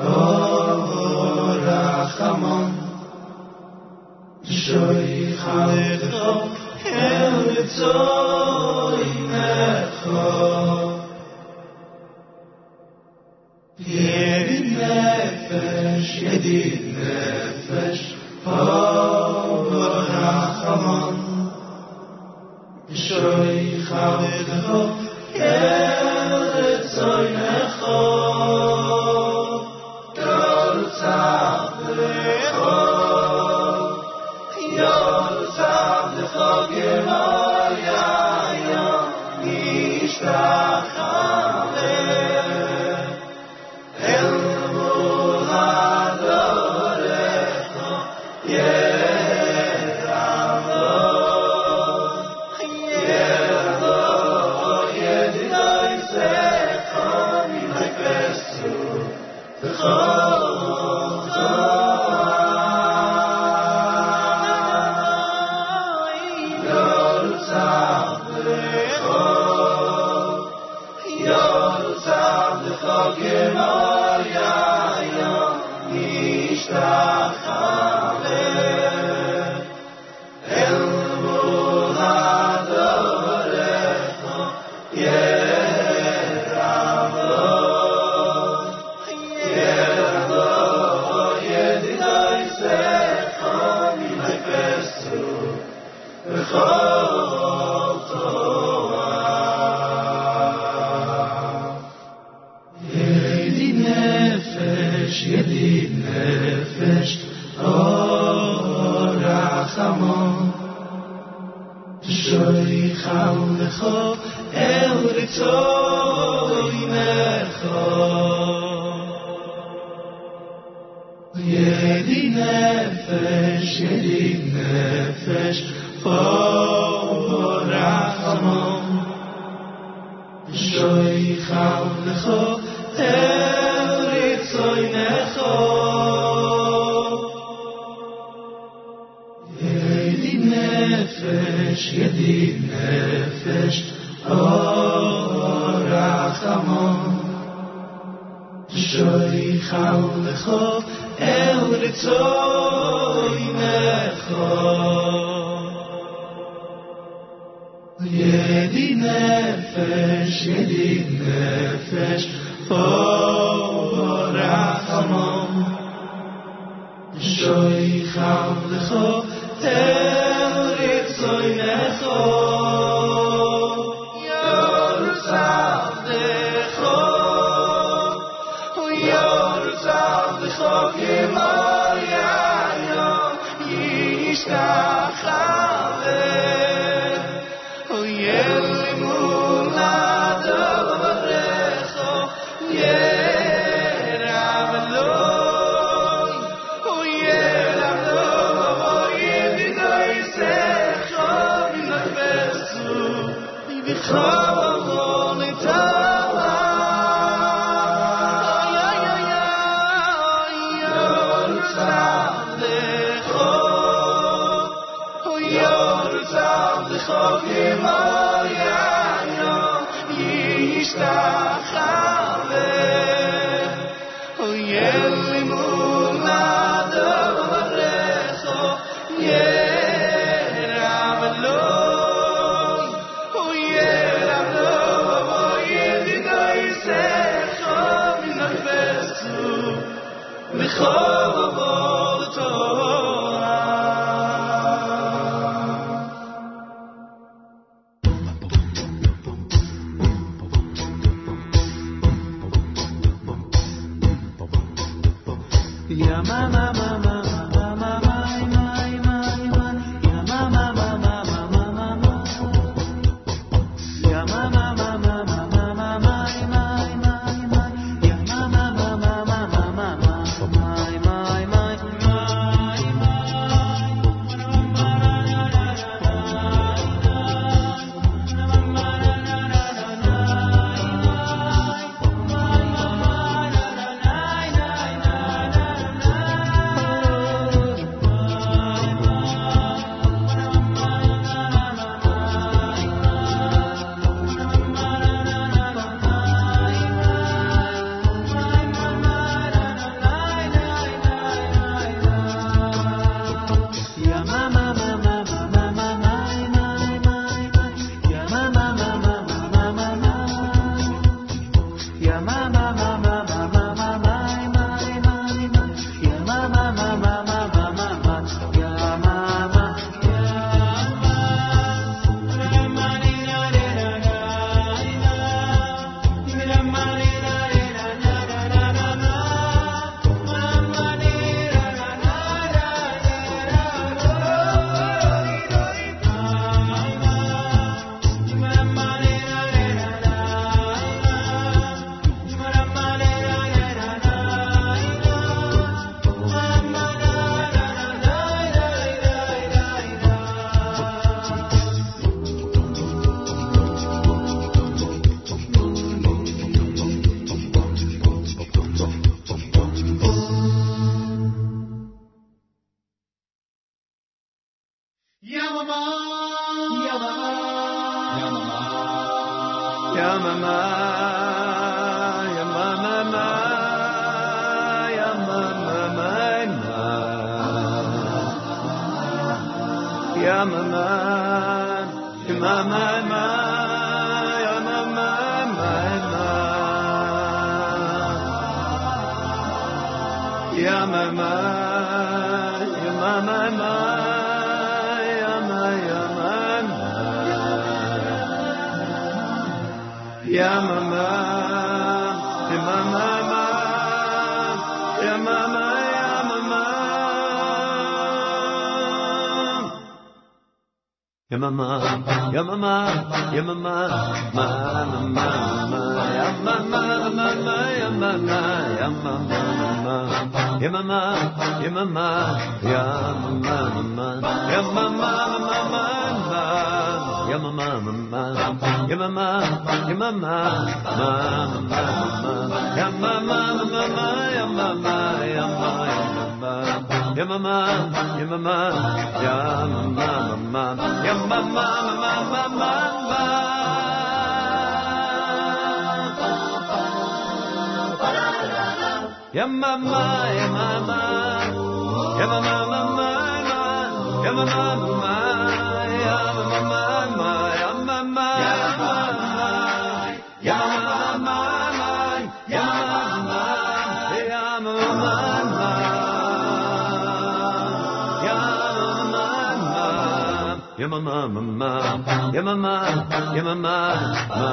אור רחמן, שוי חמדו, ירצוי נכו. ידיד נפש, ידיד נפש, אור רחמן, שוי חמדו, ירצוי נכו. כל khol lekho el ritsoy me kho yedine fesh yedine fesh fo rakhamon shoy khol זאָג י מאַיר יאָ, איך yamama, yamama, ma, ma, ma, ma, yamama, ma, ma, yamama, yamama, ma, yamama, yamama, yamama, ma, yamama, ma, ma, ma, yamama, ma, yamama, yamama, ma, ma, ma, yamama, ma, ma, yamama, yamama, yamama, yamama, yamama, yamama, mama, yamama, mama, mama, mama. Yamama, yamama, yamama, mama, yamama, mama, yamama, Yamama, mama, yamama, yamama, mama,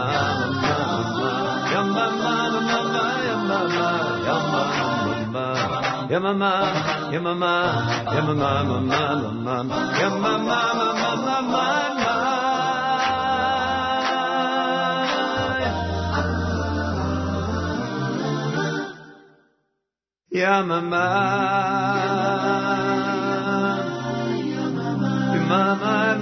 yamama, mama, yamama, yamama, yamama, yamama, yamama, mama, mama, yamama, mama, mama, mama, yeah, mama, mama, mama, mama. Yamama, Yamama, Yamama,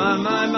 Another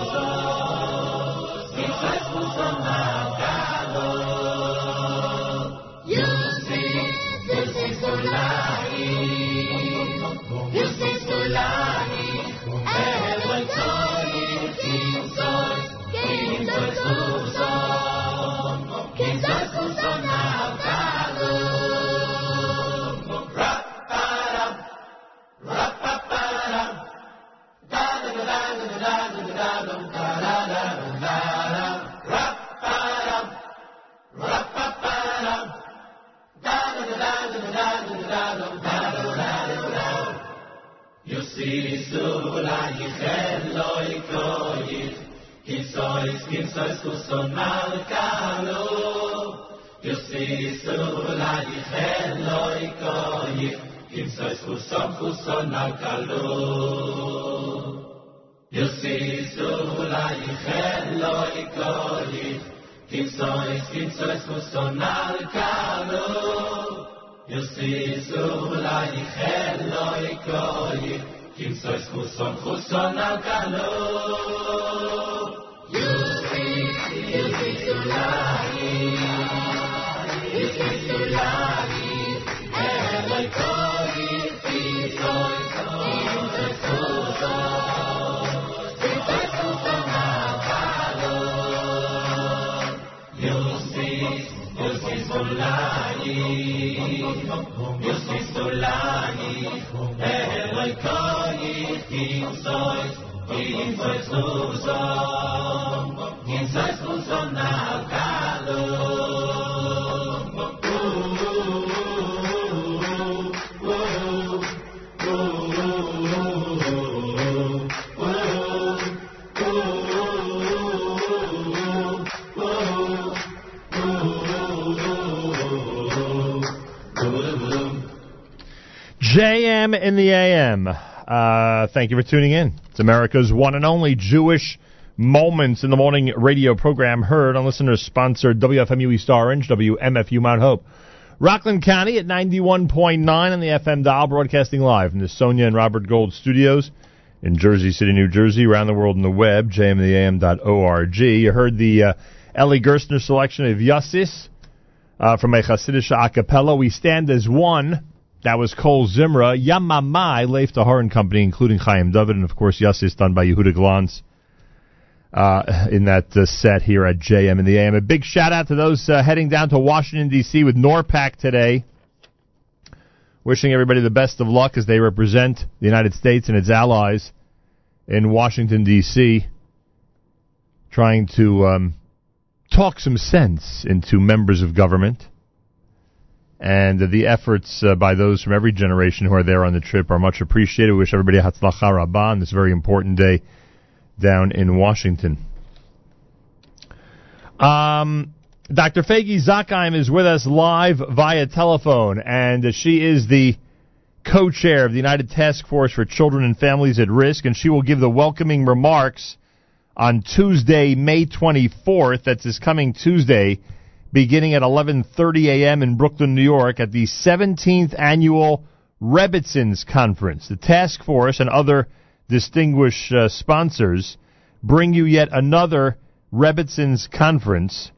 gdula i hello i koyis kim sois kim sois kuson mal kalo yo si sula i hello i koyis kim sois kuson kuson mal kalo yo si sula i hello i koyis kim sois kim sois kuson mal kalo yo si sula i hello Kim sois Husson, Husson al calor. Yusri, Yusri Sulahi, Yusri Sulahi, Eroi Kogi, Kim sois, Kim sois Husson, Kim sois Husson al calor. Yusri, Yusri Sulahi, Yusri Sulahi, Eroi Kogi, JM in the AM. Uh, thank you for tuning in. It's America's one and only Jewish Moments in the Morning radio program heard on listeners sponsored WFMU East Orange, WMFU Mount Hope. Rockland County at 91.9 on the FM dial, broadcasting live from the Sonia and Robert Gold studios in Jersey City, New Jersey, around the world on the web, jmintheam.org. You heard the uh, Eli Gerstner selection of Yassis uh, from a Hasidic a cappella. We stand as one. That was Kol Zimra, Yamamai, Leif Tahar and Company, including Chaim David, and of course Yassis done by Yehuda Glanz uh, in that uh, set here at JM in the AM. A big shout out to those uh, heading down to Washington, D.C. with NORPAC today. Wishing everybody the best of luck as they represent the United States and its allies in Washington, D.C., trying to um, talk some sense into members of government. And the efforts uh, by those from every generation who are there on the trip are much appreciated. We wish everybody Hatzlacha Rabbah on this very important day down in Washington. Um, Dr. Faygie Zakheim is with us live via telephone, and she is the co-chair of the United Task Force for Children and Families at Risk, and she will give the welcoming remarks on Tuesday, May 24th. That's this coming Tuesday, beginning at 11:30 a.m. in Brooklyn, New York, at the 17th annual Rebbitzins Conference. The task force and other distinguished uh, sponsors bring you yet another Rebbitzins conference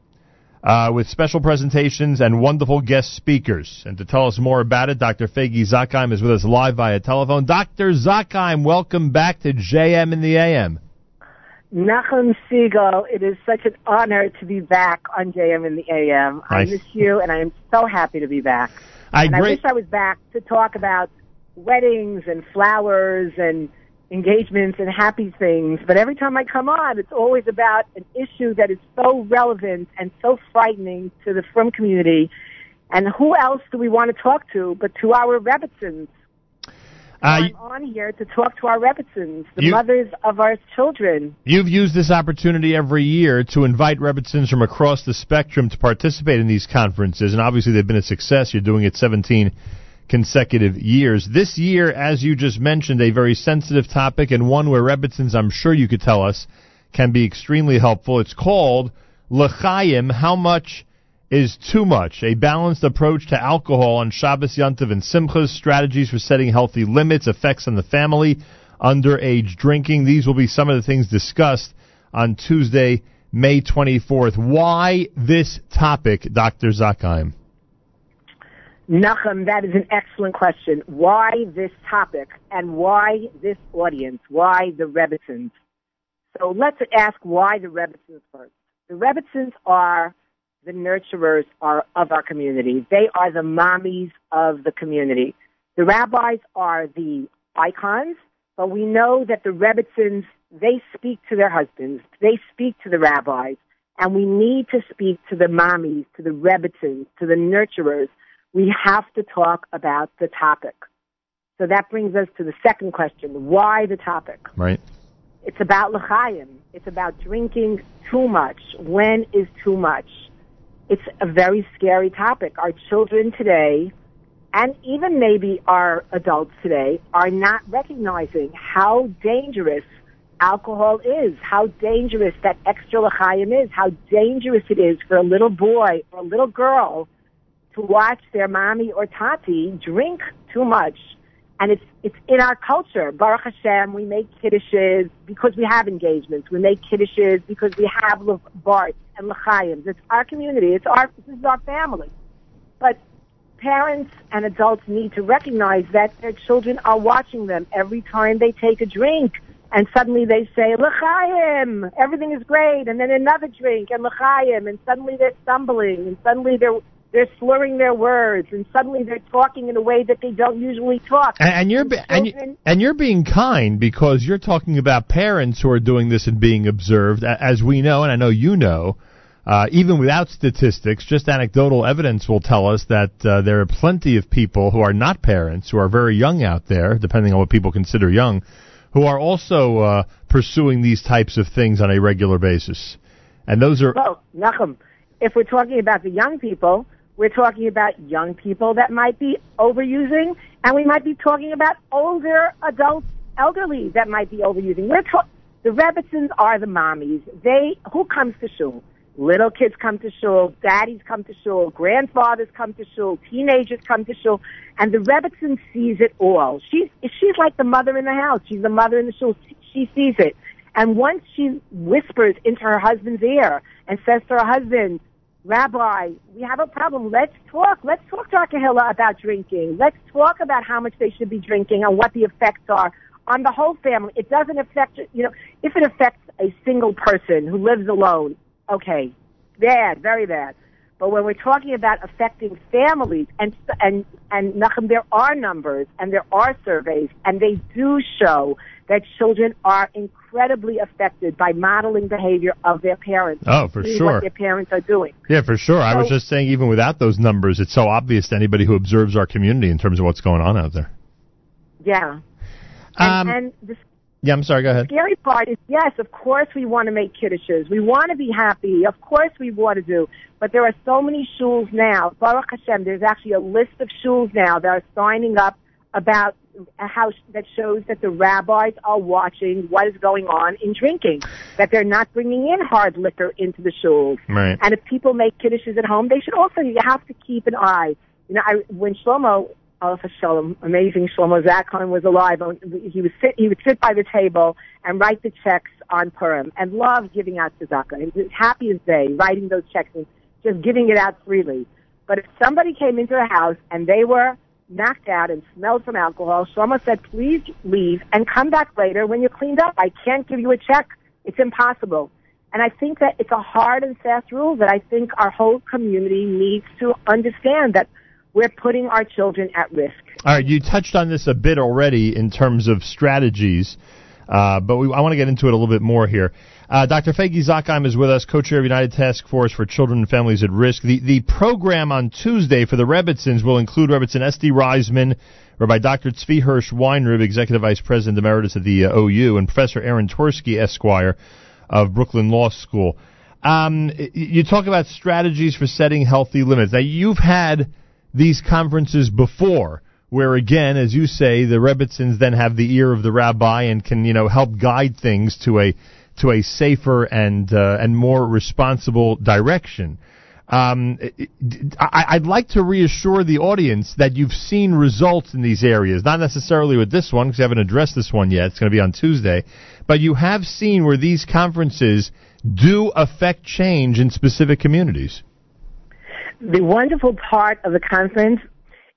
uh, with special presentations and wonderful guest speakers. And to tell us more about it, Dr. Faygie Zakheim is with us live via telephone. Dr. Zakheim, welcome back to JM in the AM. Nachum Siegel, it is such an honor to be back on JM in the AM. I Nice. miss you, and I am so happy to be back. I and I wish I was back to talk about weddings and flowers and engagements and happy things. But every time I come on, it's always about an issue that is so relevant and so frightening to the frum community. And who else do we want to talk to but to our Rebbitzins? Uh, I'm on here to talk to our Rebbitzins, the You- mothers of our children. You've used this opportunity every year to invite Rebbitzins from across the spectrum to participate in these conferences, and obviously they've been a success. You're doing it 17 consecutive years. This year, as you just mentioned, a very sensitive topic and one where Rebbitzins, I'm sure you could tell us, can be extremely helpful. It's called L'chaim, How Much is Too Much? A balanced approach to alcohol on Shabbos, Yantiv, and Simchas, strategies for setting healthy limits, effects on the family, underage drinking. These will be some of the things discussed on Tuesday, May 24th. Why this topic, Dr. Zakheim? Nachum, that is an excellent question. Why this topic and why this audience? Why the Rebbitzins? So let's ask why the Rebbitzins first. The Rebbitzins are the nurturers are, of our community. They are the mommies of the community. The rabbis are the icons, but we know that the Rebbitzins, they speak to their husbands. They speak to the rabbis. And we need to speak to the mommies, to the Rebbitzins, to the nurturers. We have to talk about the topic. So that brings us to the second question. Why the topic? Right. It's about l'chaim. It's about drinking too much. When is too much? It's a very scary topic. Our children today, and even maybe our adults today, are not recognizing how dangerous alcohol is, how dangerous that extra l'chaim is, how dangerous it is for a little boy or a little girl to watch their mommy or tati drink too much. And it's, it's in our culture. Baruch Hashem, we make kiddishes because we have engagements. We make kiddishes because we have barts and l'chaims. It's our community. It's our, this is our family. But parents and adults need to recognize that their children are watching them every time they take a drink. And suddenly they say, L'chaim, everything is great. And then another drink and L'chaim. And suddenly they're stumbling. And suddenly they're, they're slurring their words, and suddenly they're talking in a way that they don't usually talk. And, and you're be- and, you, and you're being kind because you're talking about parents who are doing this and being observed, as we know, and I know you know. Uh, even without statistics, just anecdotal evidence will tell us that uh, there are plenty of people who are not parents, who are very young out there, depending on what people consider young, who are also uh, pursuing these types of things on a regular basis. And those are Well, Nachum, if we're talking about the young people, we're talking about young people that might be overusing, and we might be talking about older adults, elderly that might be overusing. We're the Rebbitzins are the mommies. They who comes to shul? Little kids come to shul, daddies come to shul, grandfathers come to shul, teenagers come to shul, and the Rebbitzin sees it all. She's she's like the mother in the house. She's the mother in the shul. She sees it. And once she whispers into her husband's ear and says to her husband, Rabbi, we have a problem. Let's talk. Let's talk to our Kahila about drinking. Let's talk about how much they should be drinking and what the effects are on the whole family. It doesn't affect, you know, if it affects a single person who lives alone, okay, bad, very bad. But when we're talking about affecting families, and and and Nachum, there are numbers and there are surveys, and they do show that children are incredibly affected by modeling behavior of their parents. Oh, for sure. What their parents are doing. Yeah, for sure. I was just saying, even without those numbers, it's so obvious to anybody who observes our community in terms of what's going on out there. Yeah. Um, And, and the Yeah, I'm sorry. Go ahead. scary part is, yes, of course we want to make kiddushes. We want to be happy. Of course we want to do. But there are so many shuls now. Baruch Hashem, there's actually a list of shuls now that are signing up about a house that shows that the rabbis are watching what is going on in drinking, that they're not bringing in hard liquor into the shuls. Right. And if people make kiddushes at home, they should also, you have to keep an eye. You know, I, when Shlomo, for Shalom, amazing Shlomo Zakon was alive, he would sit, he would sit by the table and write the checks on Purim and love giving out tzedakah. He was happy as day, writing those checks and just giving it out freely. But if somebody came into the house and they were knocked out and smelled from alcohol, Shlomo said, please leave and come back later when you're cleaned up. I can't give you a check. It's impossible. And I think that it's a hard and fast rule that I think our whole community needs to understand that we're putting our children at risk. All right, you touched on this a bit already in terms of strategies, uh, but we, I want to get into it a little bit more here. Uh, Dr. Faygie Zakheim is with us, co-chair of United Task Force for Children and Families at Risk. The, the program on Tuesday for the Rebbitzins will include Rebbitzin S.D. Reisman, Rabbi Dr. Tzvi Hirsch Weinreb, Executive Vice President Emeritus of the uh, OU, and Professor Aaron Twerski, Esquire, of Brooklyn Law School. Um, you talk about strategies for setting healthy limits. Now, you've had these conferences before, where again, as you say, the Rebbitzins then have the ear of the rabbi and can, you know, help guide things to a to a safer and uh, and more responsible direction. Um, I, I'd like to reassure the audience that you've seen results in these areas, not necessarily with this one because you haven't addressed this one yet. It's going to be on Tuesday, but you have seen where these conferences do affect change in specific communities. The wonderful part of the conference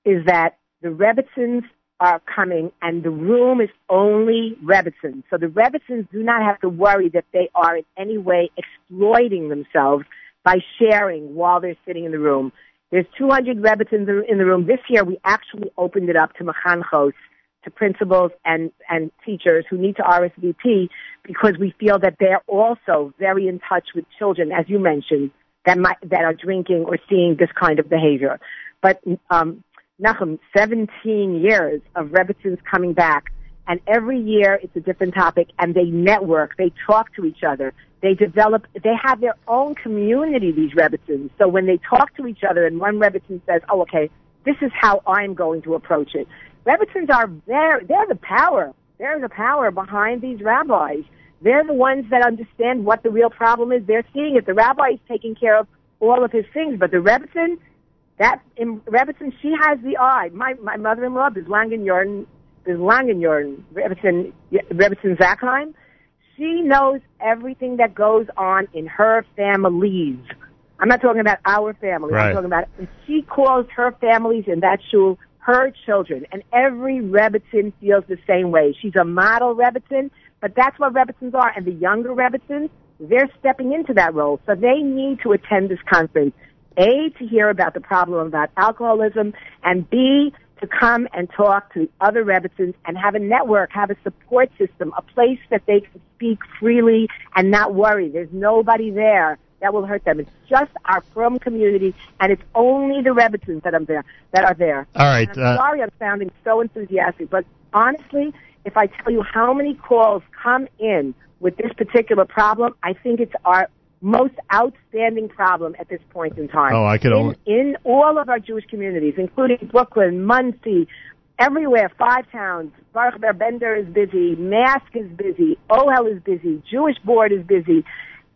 is that the Rebbitzins are coming and the room is only Rebbitzins. So the Rebbitzins do not have to worry that they are in any way exploiting themselves by sharing while they're sitting in the room. There's 200 Rebbitzins in the room. This year we actually opened it up to Mechanchos, to principals and, and teachers who need to RSVP because we feel that they're also very in touch with children, as you mentioned, that might, that are drinking or seeing this kind of behavior. But um, Nachum, 17 years of Rebbitzins coming back, and every year it's a different topic, and they network, they talk to each other, they develop, they have their own community, these Rebbitzins. So when they talk to each other, and one Rebbitzin says, oh, okay, this is how I'm going to approach it. Rebbitzins are there, they're the power. They're the power behind these rabbis. They're the ones that understand what the real problem is. They're seeing it. The rabbi is taking care of all of his things, but the Rebbitzin, that in Rebbitzin, she has the eye. My my mother-in-law, Biz Langenjorn, Biz Langenjorn, Rebbitzin, Rebbitzin Zakheim, she knows everything that goes on in her families. I'm not talking about our family. Right. I'm talking about, and she calls her families in that shul her children, and every Rebbitzin feels the same way. She's a model Rebbitzin, but that's what Rebbitzins are, and the younger Rebbitzins, they're stepping into that role, so they need to attend this conference. A, to hear about the problem about alcoholism, and B, to come and talk to other Rebbitzins and have a network, have a support system, a place that they can speak freely and not worry. There's nobody there that will hurt them. It's just our from community, and it's only the Rebbitzins that I'm there that are there. All right, And I'm uh, sorry, I'm sounding so enthusiastic, but honestly, if I tell you how many calls come in with this particular problem, I think it's our most outstanding problem at this point in time. Oh, I could in, only- in all of our Jewish communities, including Brooklyn, Monsey, everywhere, five towns. Baruch Ber Bender is busy, Mask is busy, OHEL is busy, Jewish Board is busy,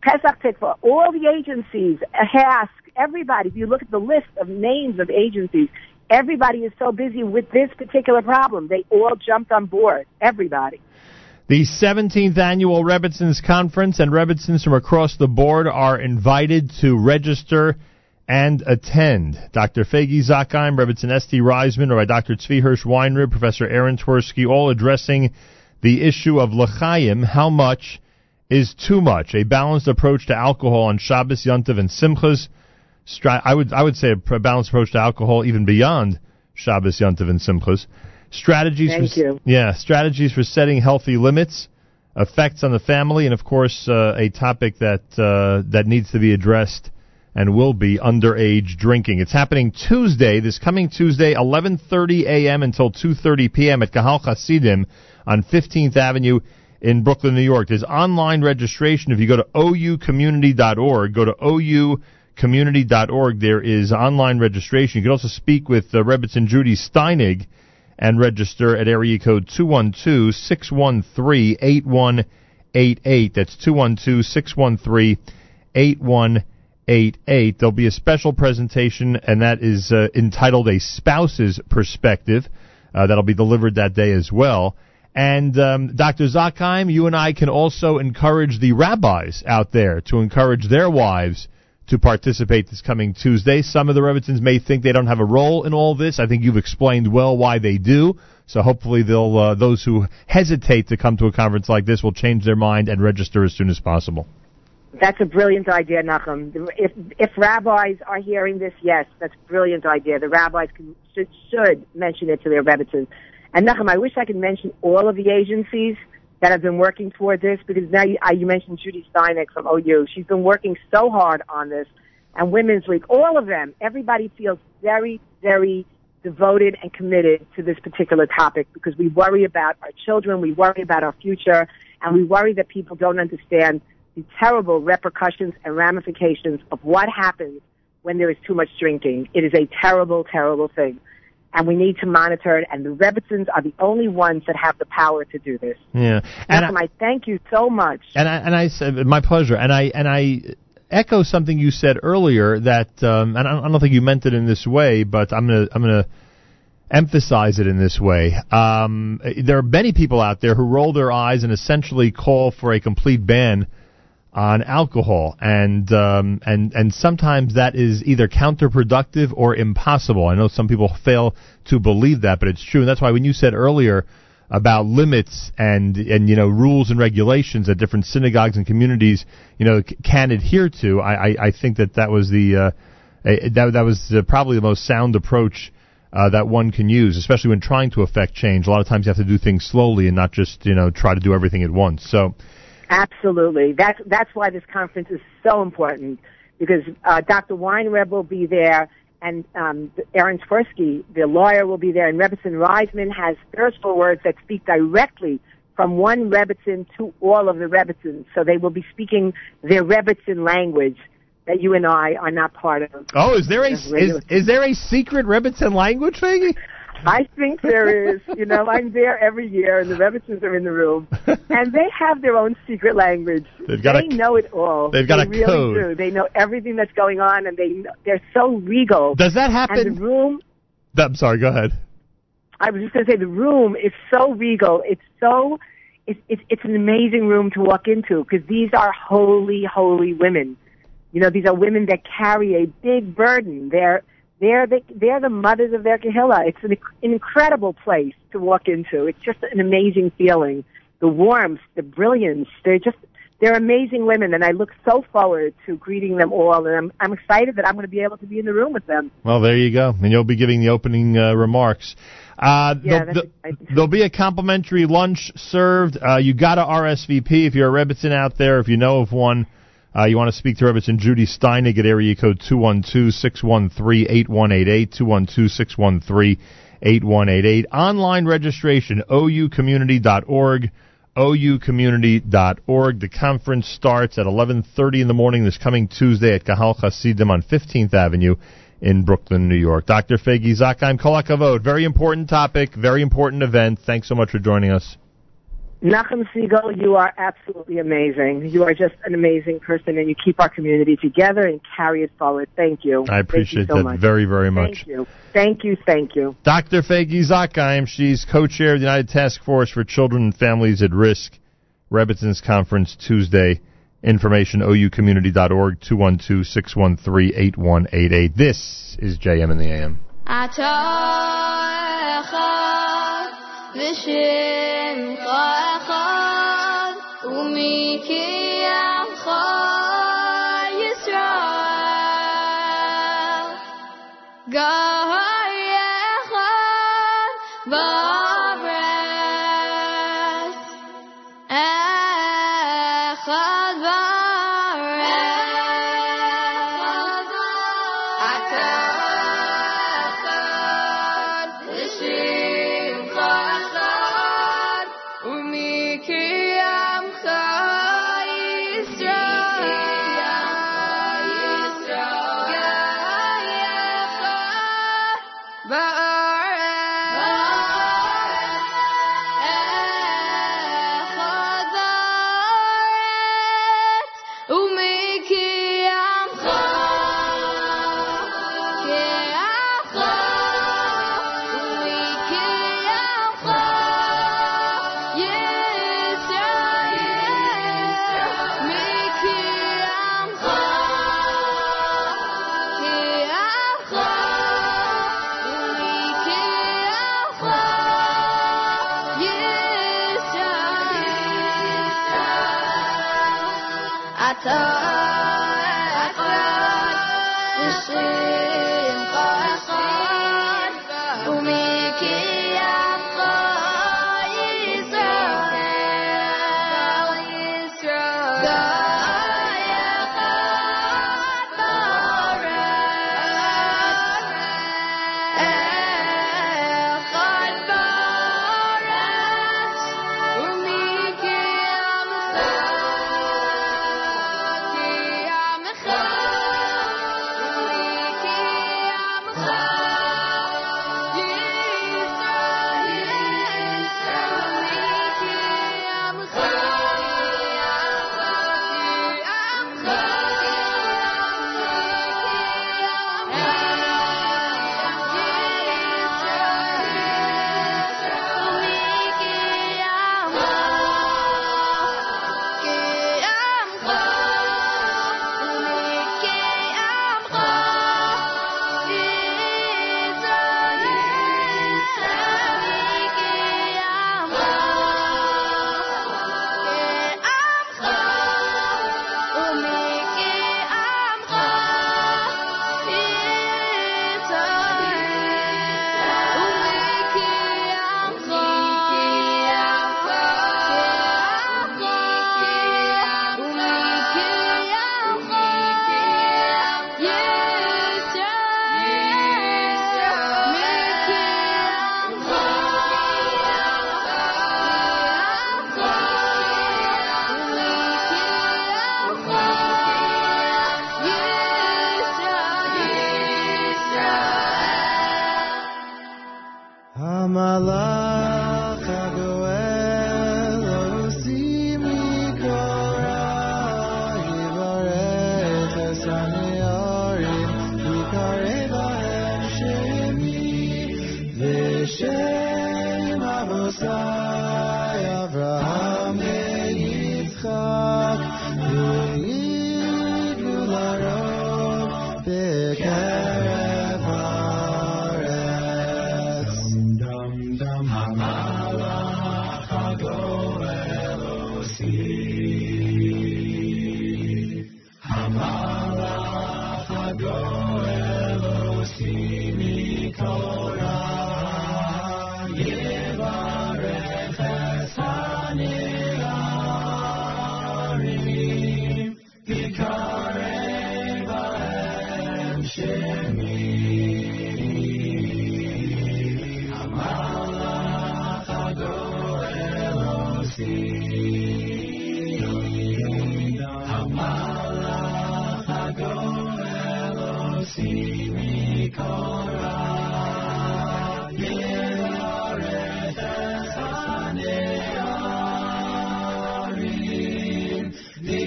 Pesach Tikva, all the agencies, HASK, everybody. If you look at the list of names of agencies, everybody is so busy with this particular problem. They all jumped on board. Everybody. The 17th annual Rebbitzins Conference and Rebbitzins from across the board are invited to register and attend. Dr. Faygie Zakheim, Rebbitzin S.T. Reisman, Rabbi Dr. Tzvi Hirsch Weinreb, Professor Aaron Twerski, all addressing the issue of l'chaim, how much is too much, a balanced approach to alcohol on Shabbos, Yontiv, and Simchas. I would I would say a balanced approach to alcohol even beyond Shabbos, Yontiv, and Simchas. Strategies Thank for you. yeah strategies for setting healthy limits, effects on the family, and of course uh, a topic that uh, that needs to be addressed and will be underage drinking. It's happening Tuesday, this coming Tuesday, 11:30 a.m. until 2:30 p.m. at Kahal Hasidim on 15th Avenue in Brooklyn, New York. There's online registration. If you go to oucommunity.org, go to oucommunity.org. There is online registration. You can also speak with uh, Rebbitzin Judy Steinig and register at area code 212-613-8188. That's 212-613-8188. There'll be a special presentation, and that is uh, entitled A Spouse's Perspective. Uh, that'll be delivered that day as well. And um, Dr. Zakheim, you and I can also encourage the rabbis out there to encourage their wives to participate this coming Tuesday. Some of the Rebbitzins may think they don't have a role in all this. I think you've explained well why they do. So hopefully they'll uh, those who hesitate to come to a conference like this will change their mind and register as soon as possible. That's a brilliant idea, Nachum. If if rabbis are hearing this, yes, that's a brilliant idea. The rabbis can, should, should mention it to their rebbitzins. And Nachum, I wish I could mention all of the agencies that have been working toward this because now you, you mentioned Judy Steinig from OU. She's been working so hard on this, and Women's League, all of them. Everybody feels very, very devoted and committed to this particular topic because we worry about our children, we worry about our future, and we worry that people don't understand the terrible repercussions and ramifications of what happens when there is too much drinking. It is a terrible, terrible thing. And we need to monitor it, and the Rebbitzins are the only ones that have the power to do this. Yeah. And Malcolm, I thank you so much. And I, and I said my pleasure. And I and I echo something you said earlier that um, and I don't, I don't think you meant it in this way, but I'm gonna I'm gonna emphasize it in this way. Um, there are many people out there who roll their eyes and essentially call for a complete ban on alcohol, and um, and and sometimes that is either counterproductive or impossible. I know some people fail to believe that, but it's true, and that's why when you said earlier about limits and and you know rules and regulations that different synagogues and communities you know c- can adhere to, I I, I think that that was the uh, that that was uh, probably the most sound approach. Uh, that one can use, especially when trying to affect change. A lot of times you have to do things slowly and not just, you know, try to do everything at once. So, Absolutely. That's that's why this conference is so important because uh, Dr. Weinreb will be there, and um, Aaron Twerski, the lawyer, will be there, and Rebbitzin Reisman has thirstful words that speak directly from one Rebbitzin to all of the Rebbitzins. So they will be speaking their Rebbitzin language that you and I are not part of. oh, is there a is, is there a secret Rebbitzin language, Faygie? I think there is. You know, I'm there every year, and the Rebbitzins are in the room, and they have their own secret language. They've got they a- know it all. they've got they a really code. Do. They know everything that's going on, and they they're so regal. Does that happen? And the room. I'm sorry. Go ahead. I was just going to say the room is so regal. It's so. It's it's, it's an amazing room to walk into because these are holy, holy women. You know, these are women that carry a big burden. They're they're the, they're the mothers of their kahila. It's an, an incredible place to walk into. It's just an amazing feeling. The warmth, the brilliance. They're just they're amazing women, and I look so forward to greeting them all. And I'm, I'm excited that I'm going to be able to be in the room with them. Well, there you go, and you'll be giving the opening uh, remarks. Uh, Yeah, there'll, there'll be a complimentary lunch served. Uh, you got to RSVP if you're a Rebbitzin out there. If you know of one, uh, you want to speak to Rebbitzin Judy Steinig at area code 212-613-8188, 212-613-8188. Online registration, oucommunity.org, oucommunity.org. The conference starts at 11.30 in the morning this coming Tuesday at Kahal Hasidim on 15th Avenue in Brooklyn, New York. Dr. Faygie Zakheim, Kol HaKavod. Very important topic, very important event. Thanks so much for joining us. Nachum Siegel, you are absolutely amazing. You are just an amazing person, and you keep our community together and carry it forward. Thank you. I appreciate you so that much. very, very much. Thank you. Thank you. Thank you. Dr. Faygie Zakheim, she's co-chair of the United Task Force for Children and Families at Risk. Rebbitzins Conference Tuesday. Information oucommunity.org 212-613-8188. This is JM in the AM.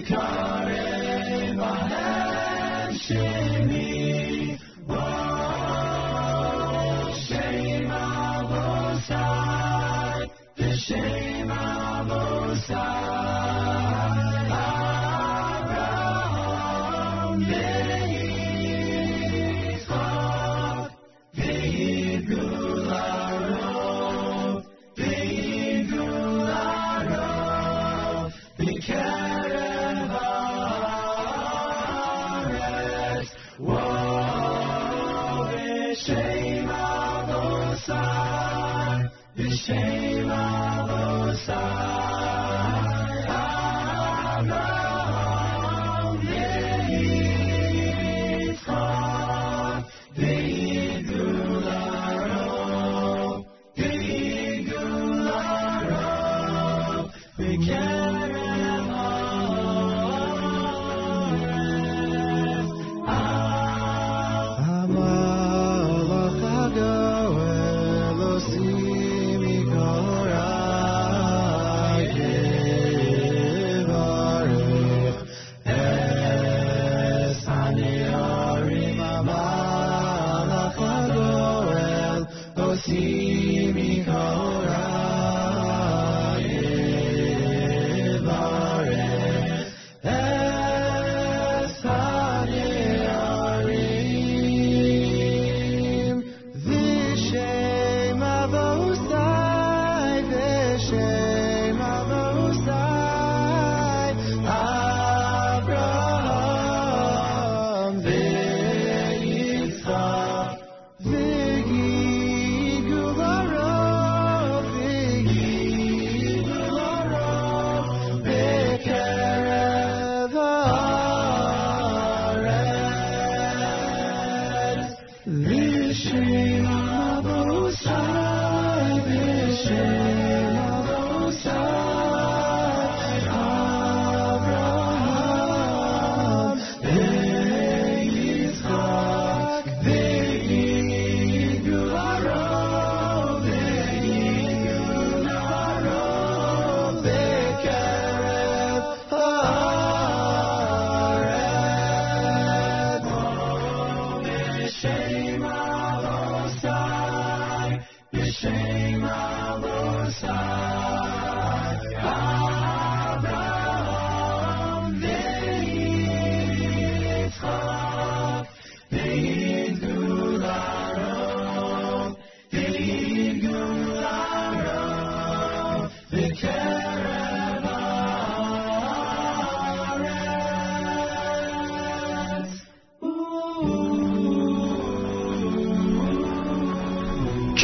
time.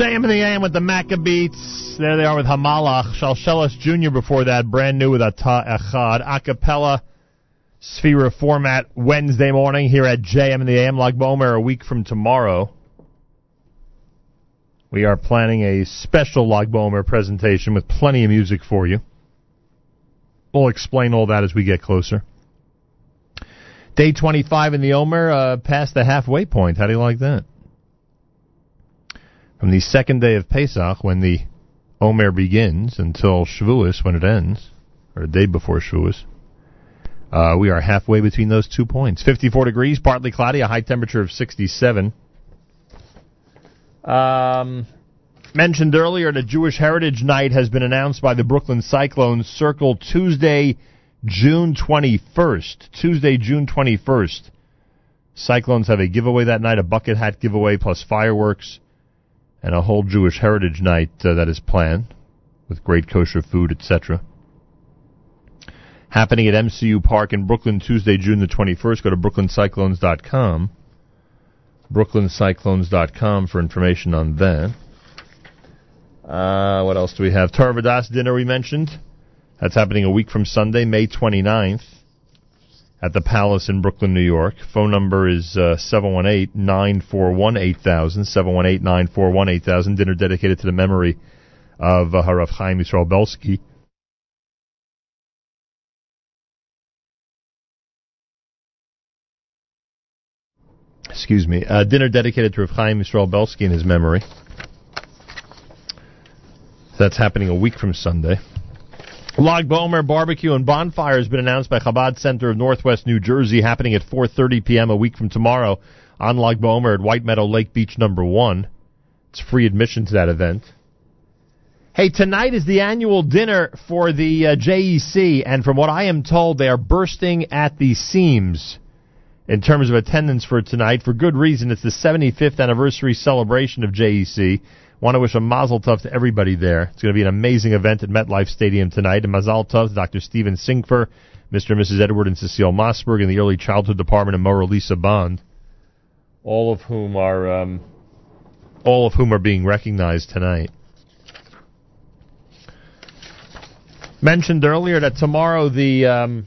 JM in the AM with the Maccabeats. There they are with Hamalach. Shalshelis Jr. before that, brand new with Ata Echad. Acapella Sefira format Wednesday morning here at JM in the AM. Lag Bomer a week from tomorrow. We are planning a special Lag Bomer presentation with plenty of music for you. We'll explain all that as we get closer. Day 25 in the Omer, uh, past the halfway point. How do you like that? From the second day of Pesach, when the Omer begins, until Shavuos, when it ends, or the day before Shavuos, uh, we are halfway between those two points. 54 degrees, partly cloudy, a high temperature of 67. Um, mentioned earlier, the Jewish Heritage Night has been announced by the Brooklyn Cyclones Circle Tuesday, June 21st. Tuesday, June 21st. Cyclones have a giveaway that night, a bucket hat giveaway plus fireworks, and a whole Jewish Heritage Night uh, that is planned with great kosher food, etc. Happening at MCU Park in Brooklyn Tuesday, June the 21st. Go to brooklyncyclones.com. brooklyncyclones.com for information on that. Uh, what else do we have? Torah Vodaas dinner we mentioned. That's happening a week from Sunday, May 29th at the Palace in Brooklyn, New York. Phone number is uh, 718-941-8000, 718-941-8000. Dinner dedicated to the memory of uh, Harav Chaim Yisrael Belsky. Excuse me. Uh, dinner dedicated to Rav Chaim Yisrael Belsky in his memory. That's happening a week from Sunday. Lag Bomer Barbecue and Bonfire has been announced by Chabad Center of Northwest New Jersey, happening at 4:30 p.m. a week from tomorrow on Lag Bomer at White Meadow Lake Beach Number One. It's free admission to that event. Hey, tonight is the annual dinner for the uh, JEC, and from what I am told, they are bursting at the seams in terms of attendance for tonight. For good reason. It's the 75th anniversary celebration of JEC. Want to wish a mazel tov to everybody there. It's going to be an amazing event at MetLife Stadium tonight. And mazel tov to Dr. Stephen Sinkfer, Mr. and Mrs. Edward and Cecile Mossberg in the early childhood department, and Mora Lisa Bond, all of whom are um, all of whom are being recognized tonight. Mentioned earlier that tomorrow the um,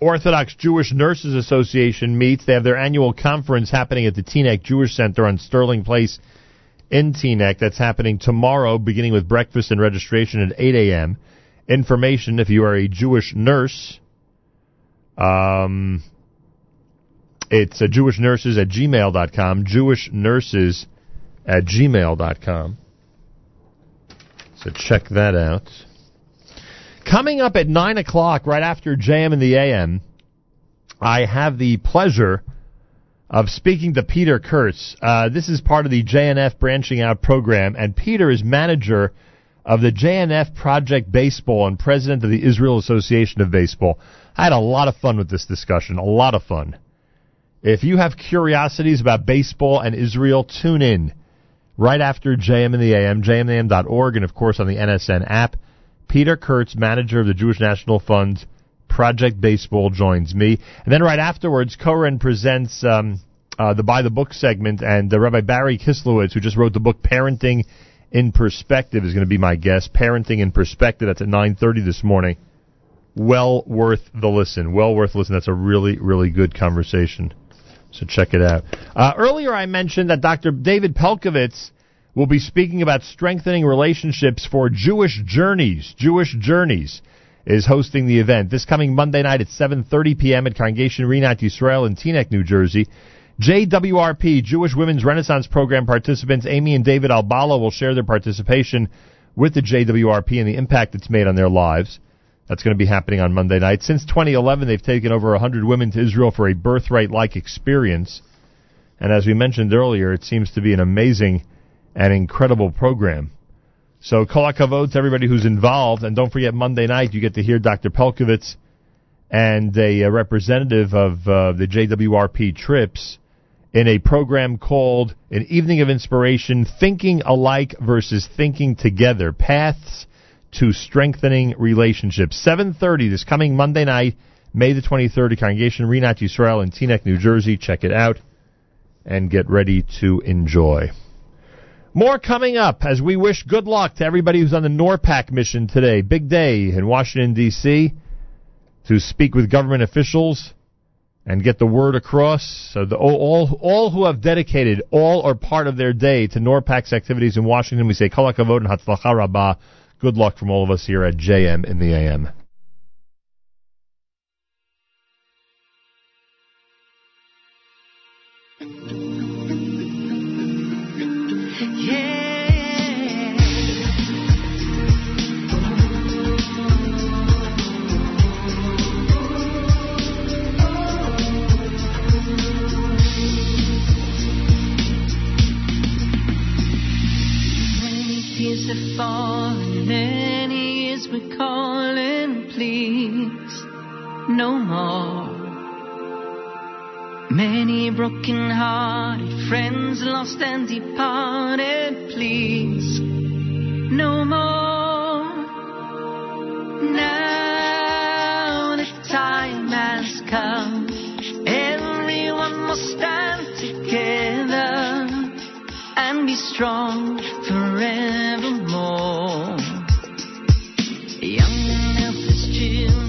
Orthodox Jewish Nurses Association meets. They have their annual conference happening at the Teaneck Jewish Center on Sterling Place in Teaneck. That's happening tomorrow, beginning with breakfast and registration at 8 a.m. Information, if you are a Jewish nurse, um, it's uh, Jewish Nurses at gmail.com, Jewish Nurses at gmail.com. So check that out. Coming up at 9 o'clock, right after JM and the AM, I have the pleasure of speaking to Peter Kurtz. Uh, this is part of the JNF Branching Out program, and Peter is manager of the JNF Project Baseball and president of the Israel Association of Baseball. I had a lot of fun with this discussion, a lot of fun. If you have curiosities about baseball and Israel, tune in right after JM and the AM, jmandam.org, and of course on the NSN app. Peter Kurtz, manager of the Jewish National Fund Project Baseball, joins me. And then right afterwards, Koren presents um, uh, the By the Book segment, and uh, Rabbi Barry Kislowicz, who just wrote the book Parenting in Perspective, is going to be my guest. Parenting in Perspective, that's at 9.30 this morning. Well worth the listen. Well worth the listen. That's a really, really good conversation. So check it out. Uh, earlier I mentioned that Dr. David Pelcovitz will be speaking about strengthening relationships for Jewish Journeys. Jewish Journeys is hosting the event this coming Monday night at 7:30 p.m. at Congregation Rinat Yisrael in Teaneck, New Jersey. JWRP Jewish Women's Renaissance Program participants Amy and David Albala will share their participation with the JWRP and the impact it's made on their lives. That's going to be happening on Monday night. Since 2011, they've taken over 100 women to Israel for a birthright-like experience. And as we mentioned earlier, it seems to be an amazing and incredible program. So kol hakavod to everybody who's involved, and don't forget Monday night you get to hear Dr. Pelcovitz and a, a representative of uh, the JWRP trips in a program called An Evening of Inspiration: Thinking Alike versus Thinking Together: Paths to Strengthening Relationships. 7:30 this coming Monday night, May the 23rd, at Congregation Rinat Yisrael in Teaneck, New Jersey. Check it out and get ready to enjoy. More coming up as we wish good luck to everybody who's on the NORPAC mission today. Big day in Washington, D.C. to speak with government officials and get the word across. So the, all, all who have dedicated all or part of their day to NORPAC's activities in Washington, we say kol hakavod and hatzlacha. Good luck from all of us here at JM in the AM. Have fallen, many years we're calling, please, no more. Many broken hearted friends lost and departed, please, no more. Now the time has come, everyone must stand together and be strong forevermore. Young and helpless children,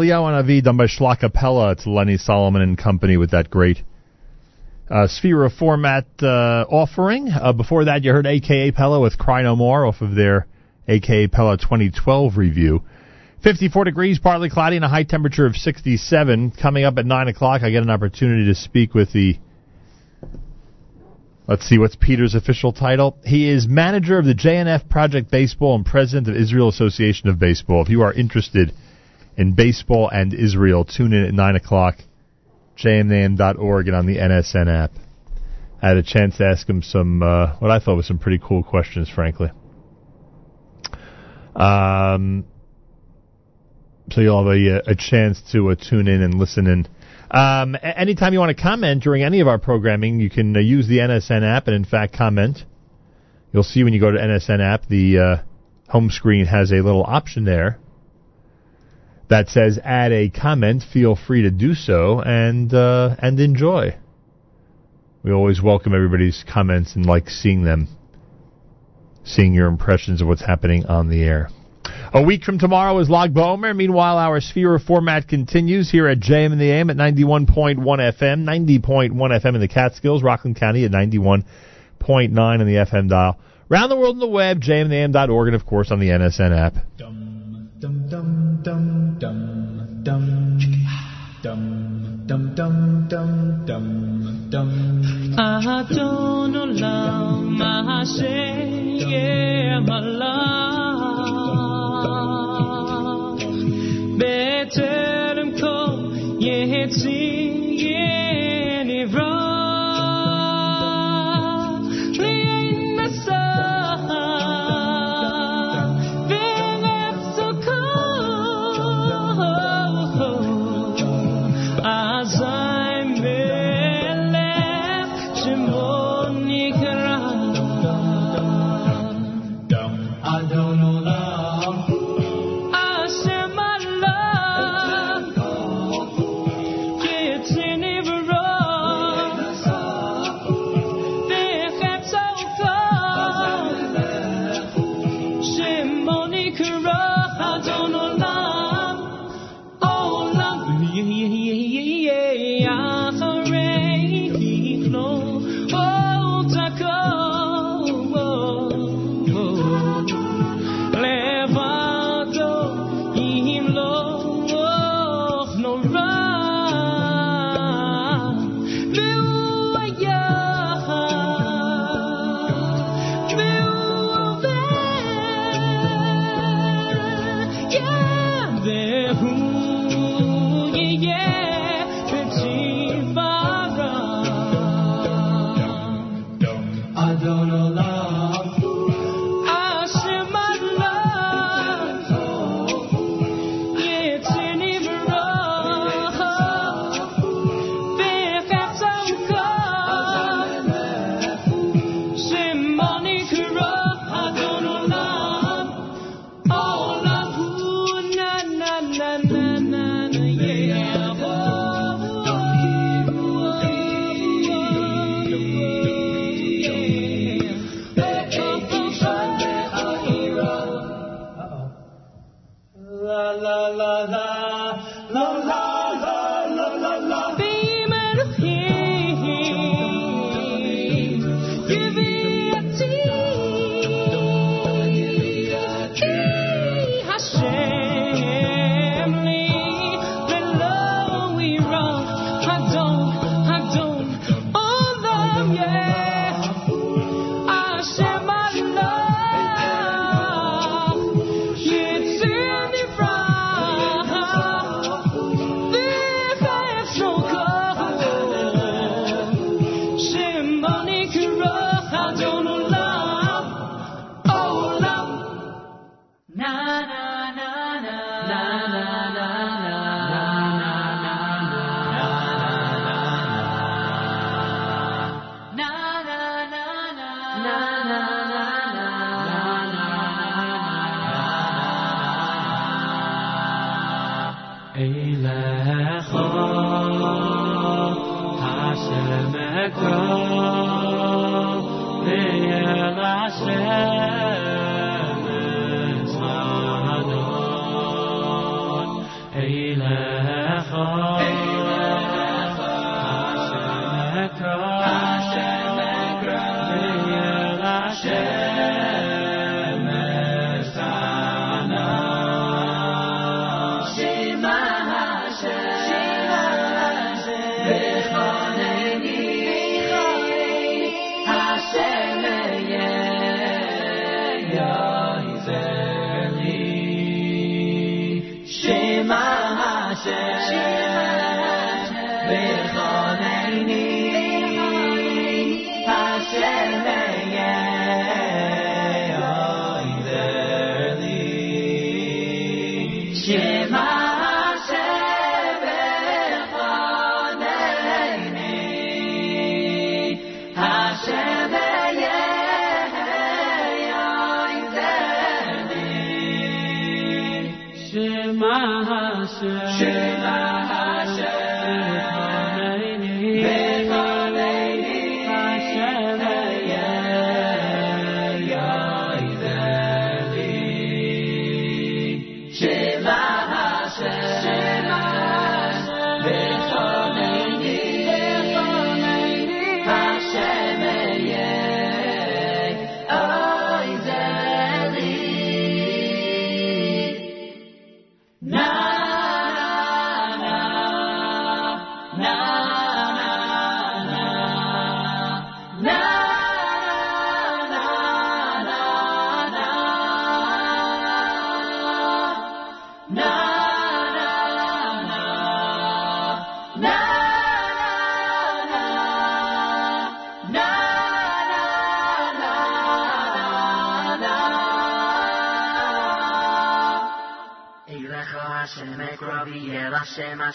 Eliyahu Hanavi, done by Shlockapella. It's Lenny Solomon and company with that great uh, Sefira format uh, offering. Uh, before that, you heard AKA Pella with Cry No More off of their AKA Pella 2012 review. 54 degrees, partly cloudy, and a high temperature of 67. Coming up at 9 o'clock, I get an opportunity to speak with the. Let's see, what's Peter's official title? He is manager of the JNF Project Baseball and president of Israel Association of Baseball. If you are interested in baseball and Israel, tune in at 9 o'clock, jmnam.org, and on the NSN app. I had a chance to ask him some, uh, what I thought was some pretty cool questions, frankly. Um, so you'll have a, a chance to uh, tune in and listen in. Um, anytime you want to comment during any of our programming, you can uh, use the NSN app and, in fact, comment. You'll see when you go to NSN app, the uh, home screen has a little option there that says add a comment. Feel free to do so and uh, and enjoy. We always welcome everybody's comments and like seeing them, seeing your impressions of what's happening on the air. A week from tomorrow is Lag BaOmer. Meanwhile, our Sefira format continues here at JM in the AM at 91.1 FM, 90.1 FM in the Catskills, Rockland County at 91.9 on the FM dial. Round the world on the web, jmintheam.org, and of course on the NSN app. Dum dum dum dum dum. Dum dum dum dum dum dum. Adon olam Hashem Allah Beterem kol yetzin nivra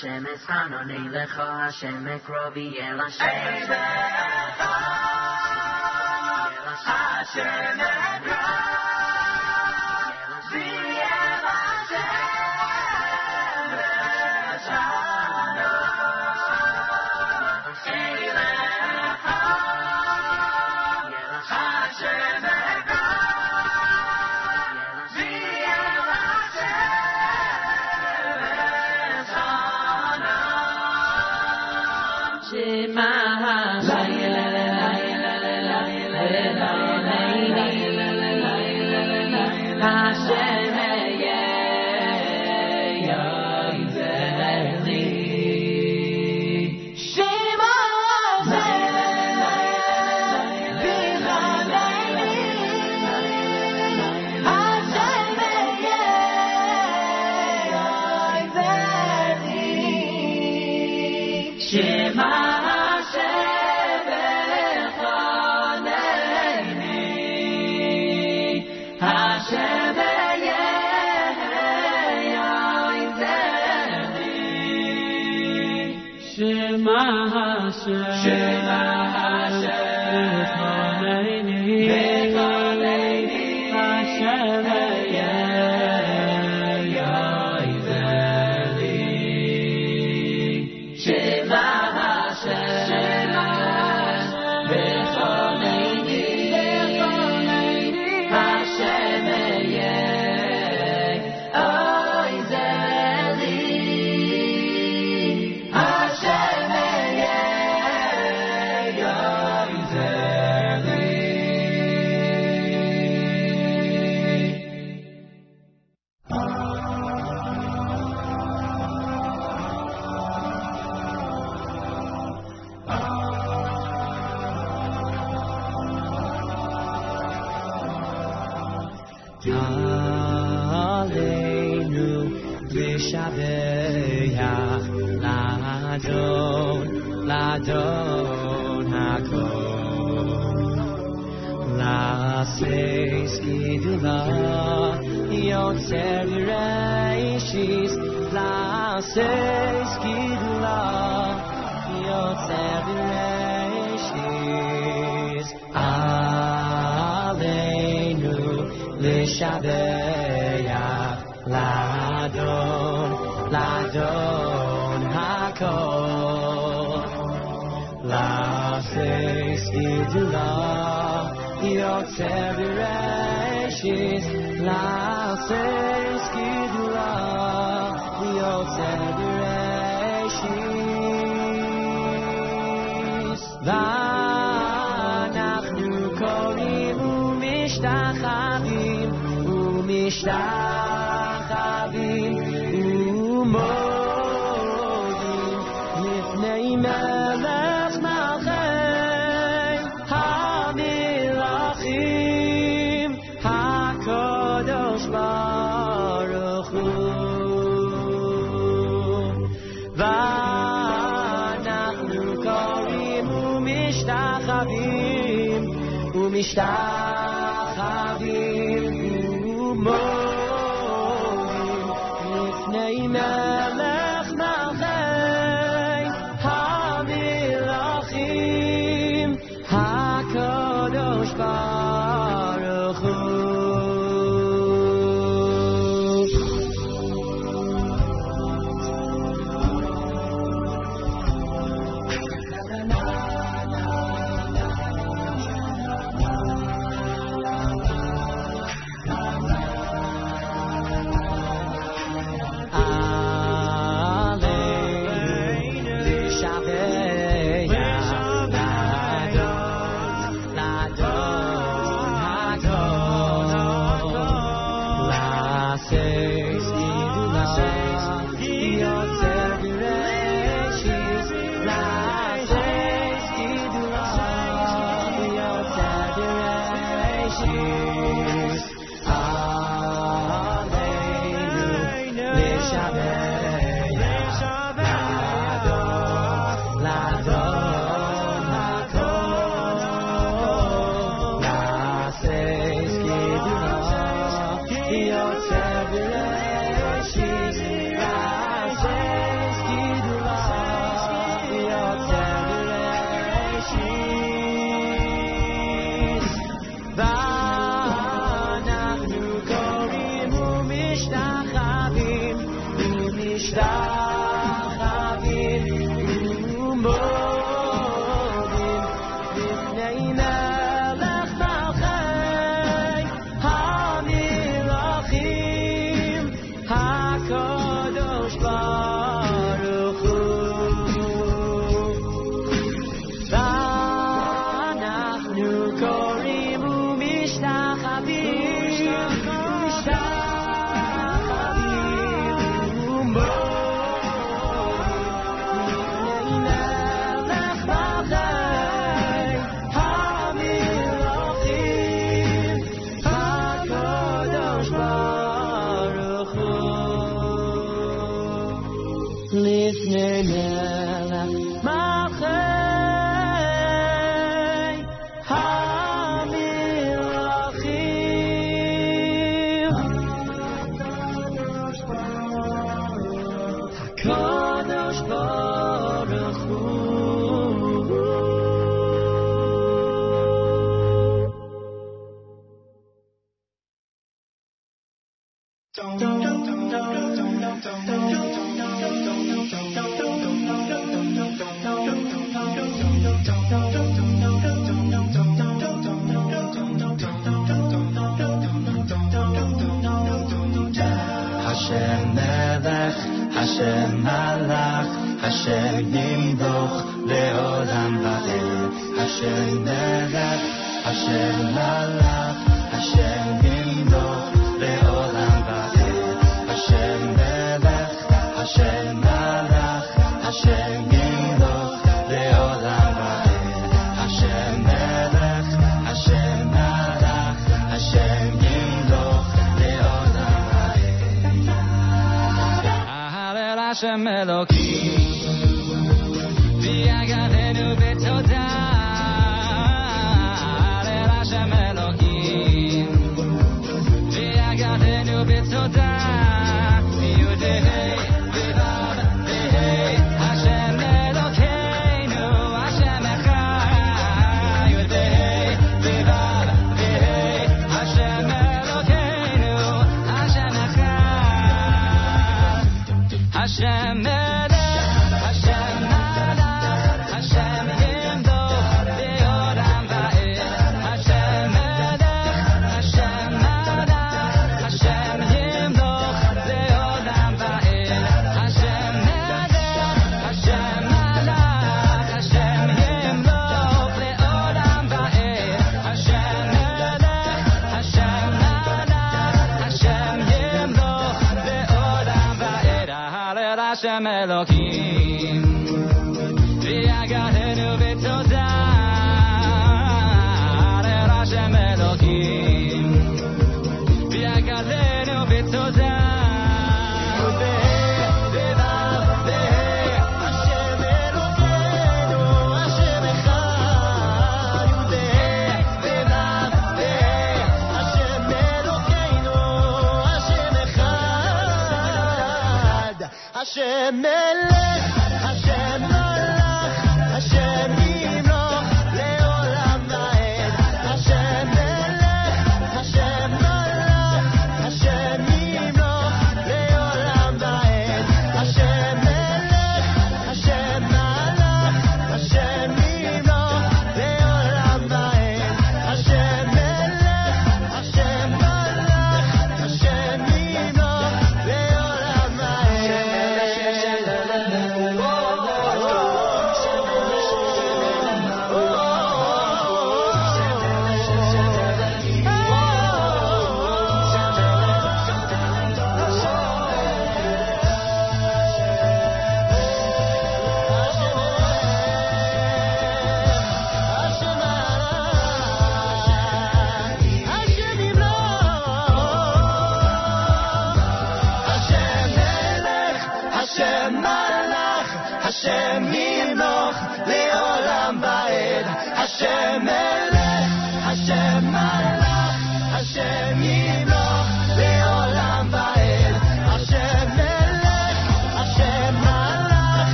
השם אצחנוני לך, השם אקרובי אל השם. אל השם אקרובי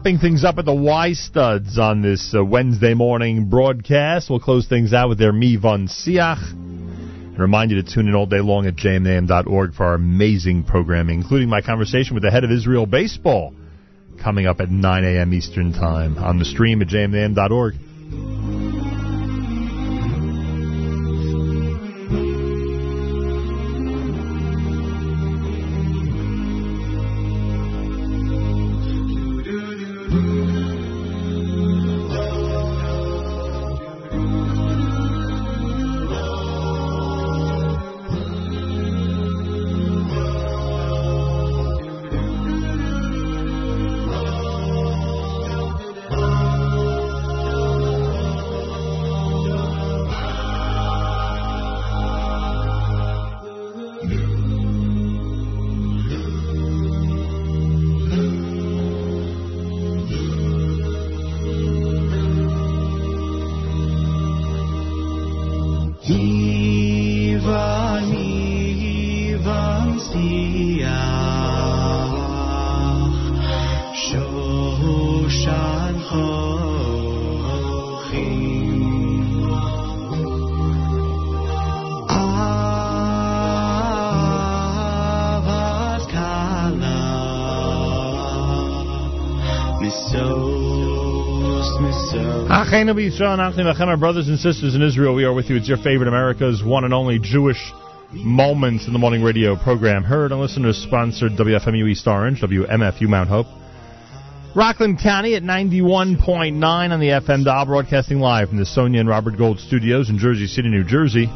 wrapping things up at the Y Studs on this uh, Wednesday morning broadcast. We'll close things out with their Mi Von Siach. And remind you to tune in all day long at jmam.org for our amazing programming, including my conversation with the head of Israel Baseball coming up at 9 a.m. Eastern Time on the stream at jmam.org. Achenu b'Yisrael, Nachim Lachem, our brothers and sisters in Israel, we are with you. It's your favorite America's one and only Jewish Moments in the Morning Radio program. Heard and listeners sponsored WFMU East Orange, WMFU Mount Hope. Rockland County at 91.9 on the FM dial, broadcasting live from the Sonia and Robert Gold studios in Jersey City, New Jersey.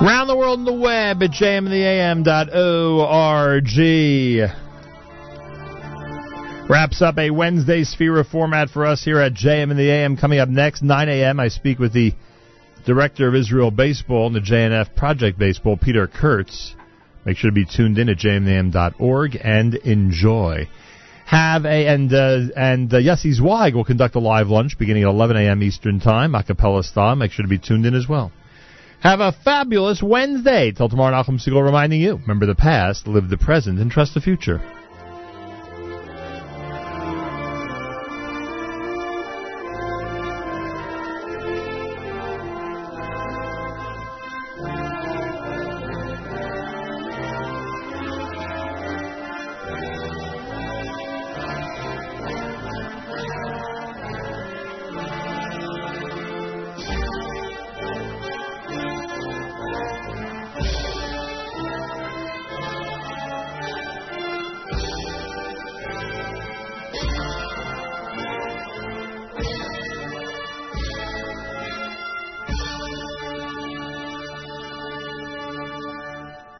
Around the world on the web at jmintheam.org. Wraps up a Wednesday Sefira format for us here at JM in the AM. Coming up next, 9 a.m., I speak with the director of Israel Baseball and the JNF Project Baseball, Peter Kurtz. Make sure to be tuned in at jmam.org and enjoy. Have a and uh, and uh, Yossi Zweig will conduct a live lunch beginning at 11 a.m. Eastern Time, a cappella style. Make sure to be tuned in as well. Have a fabulous Wednesday. Till tomorrow, Nachum Segal reminding you: remember the past, live the present, and trust the future.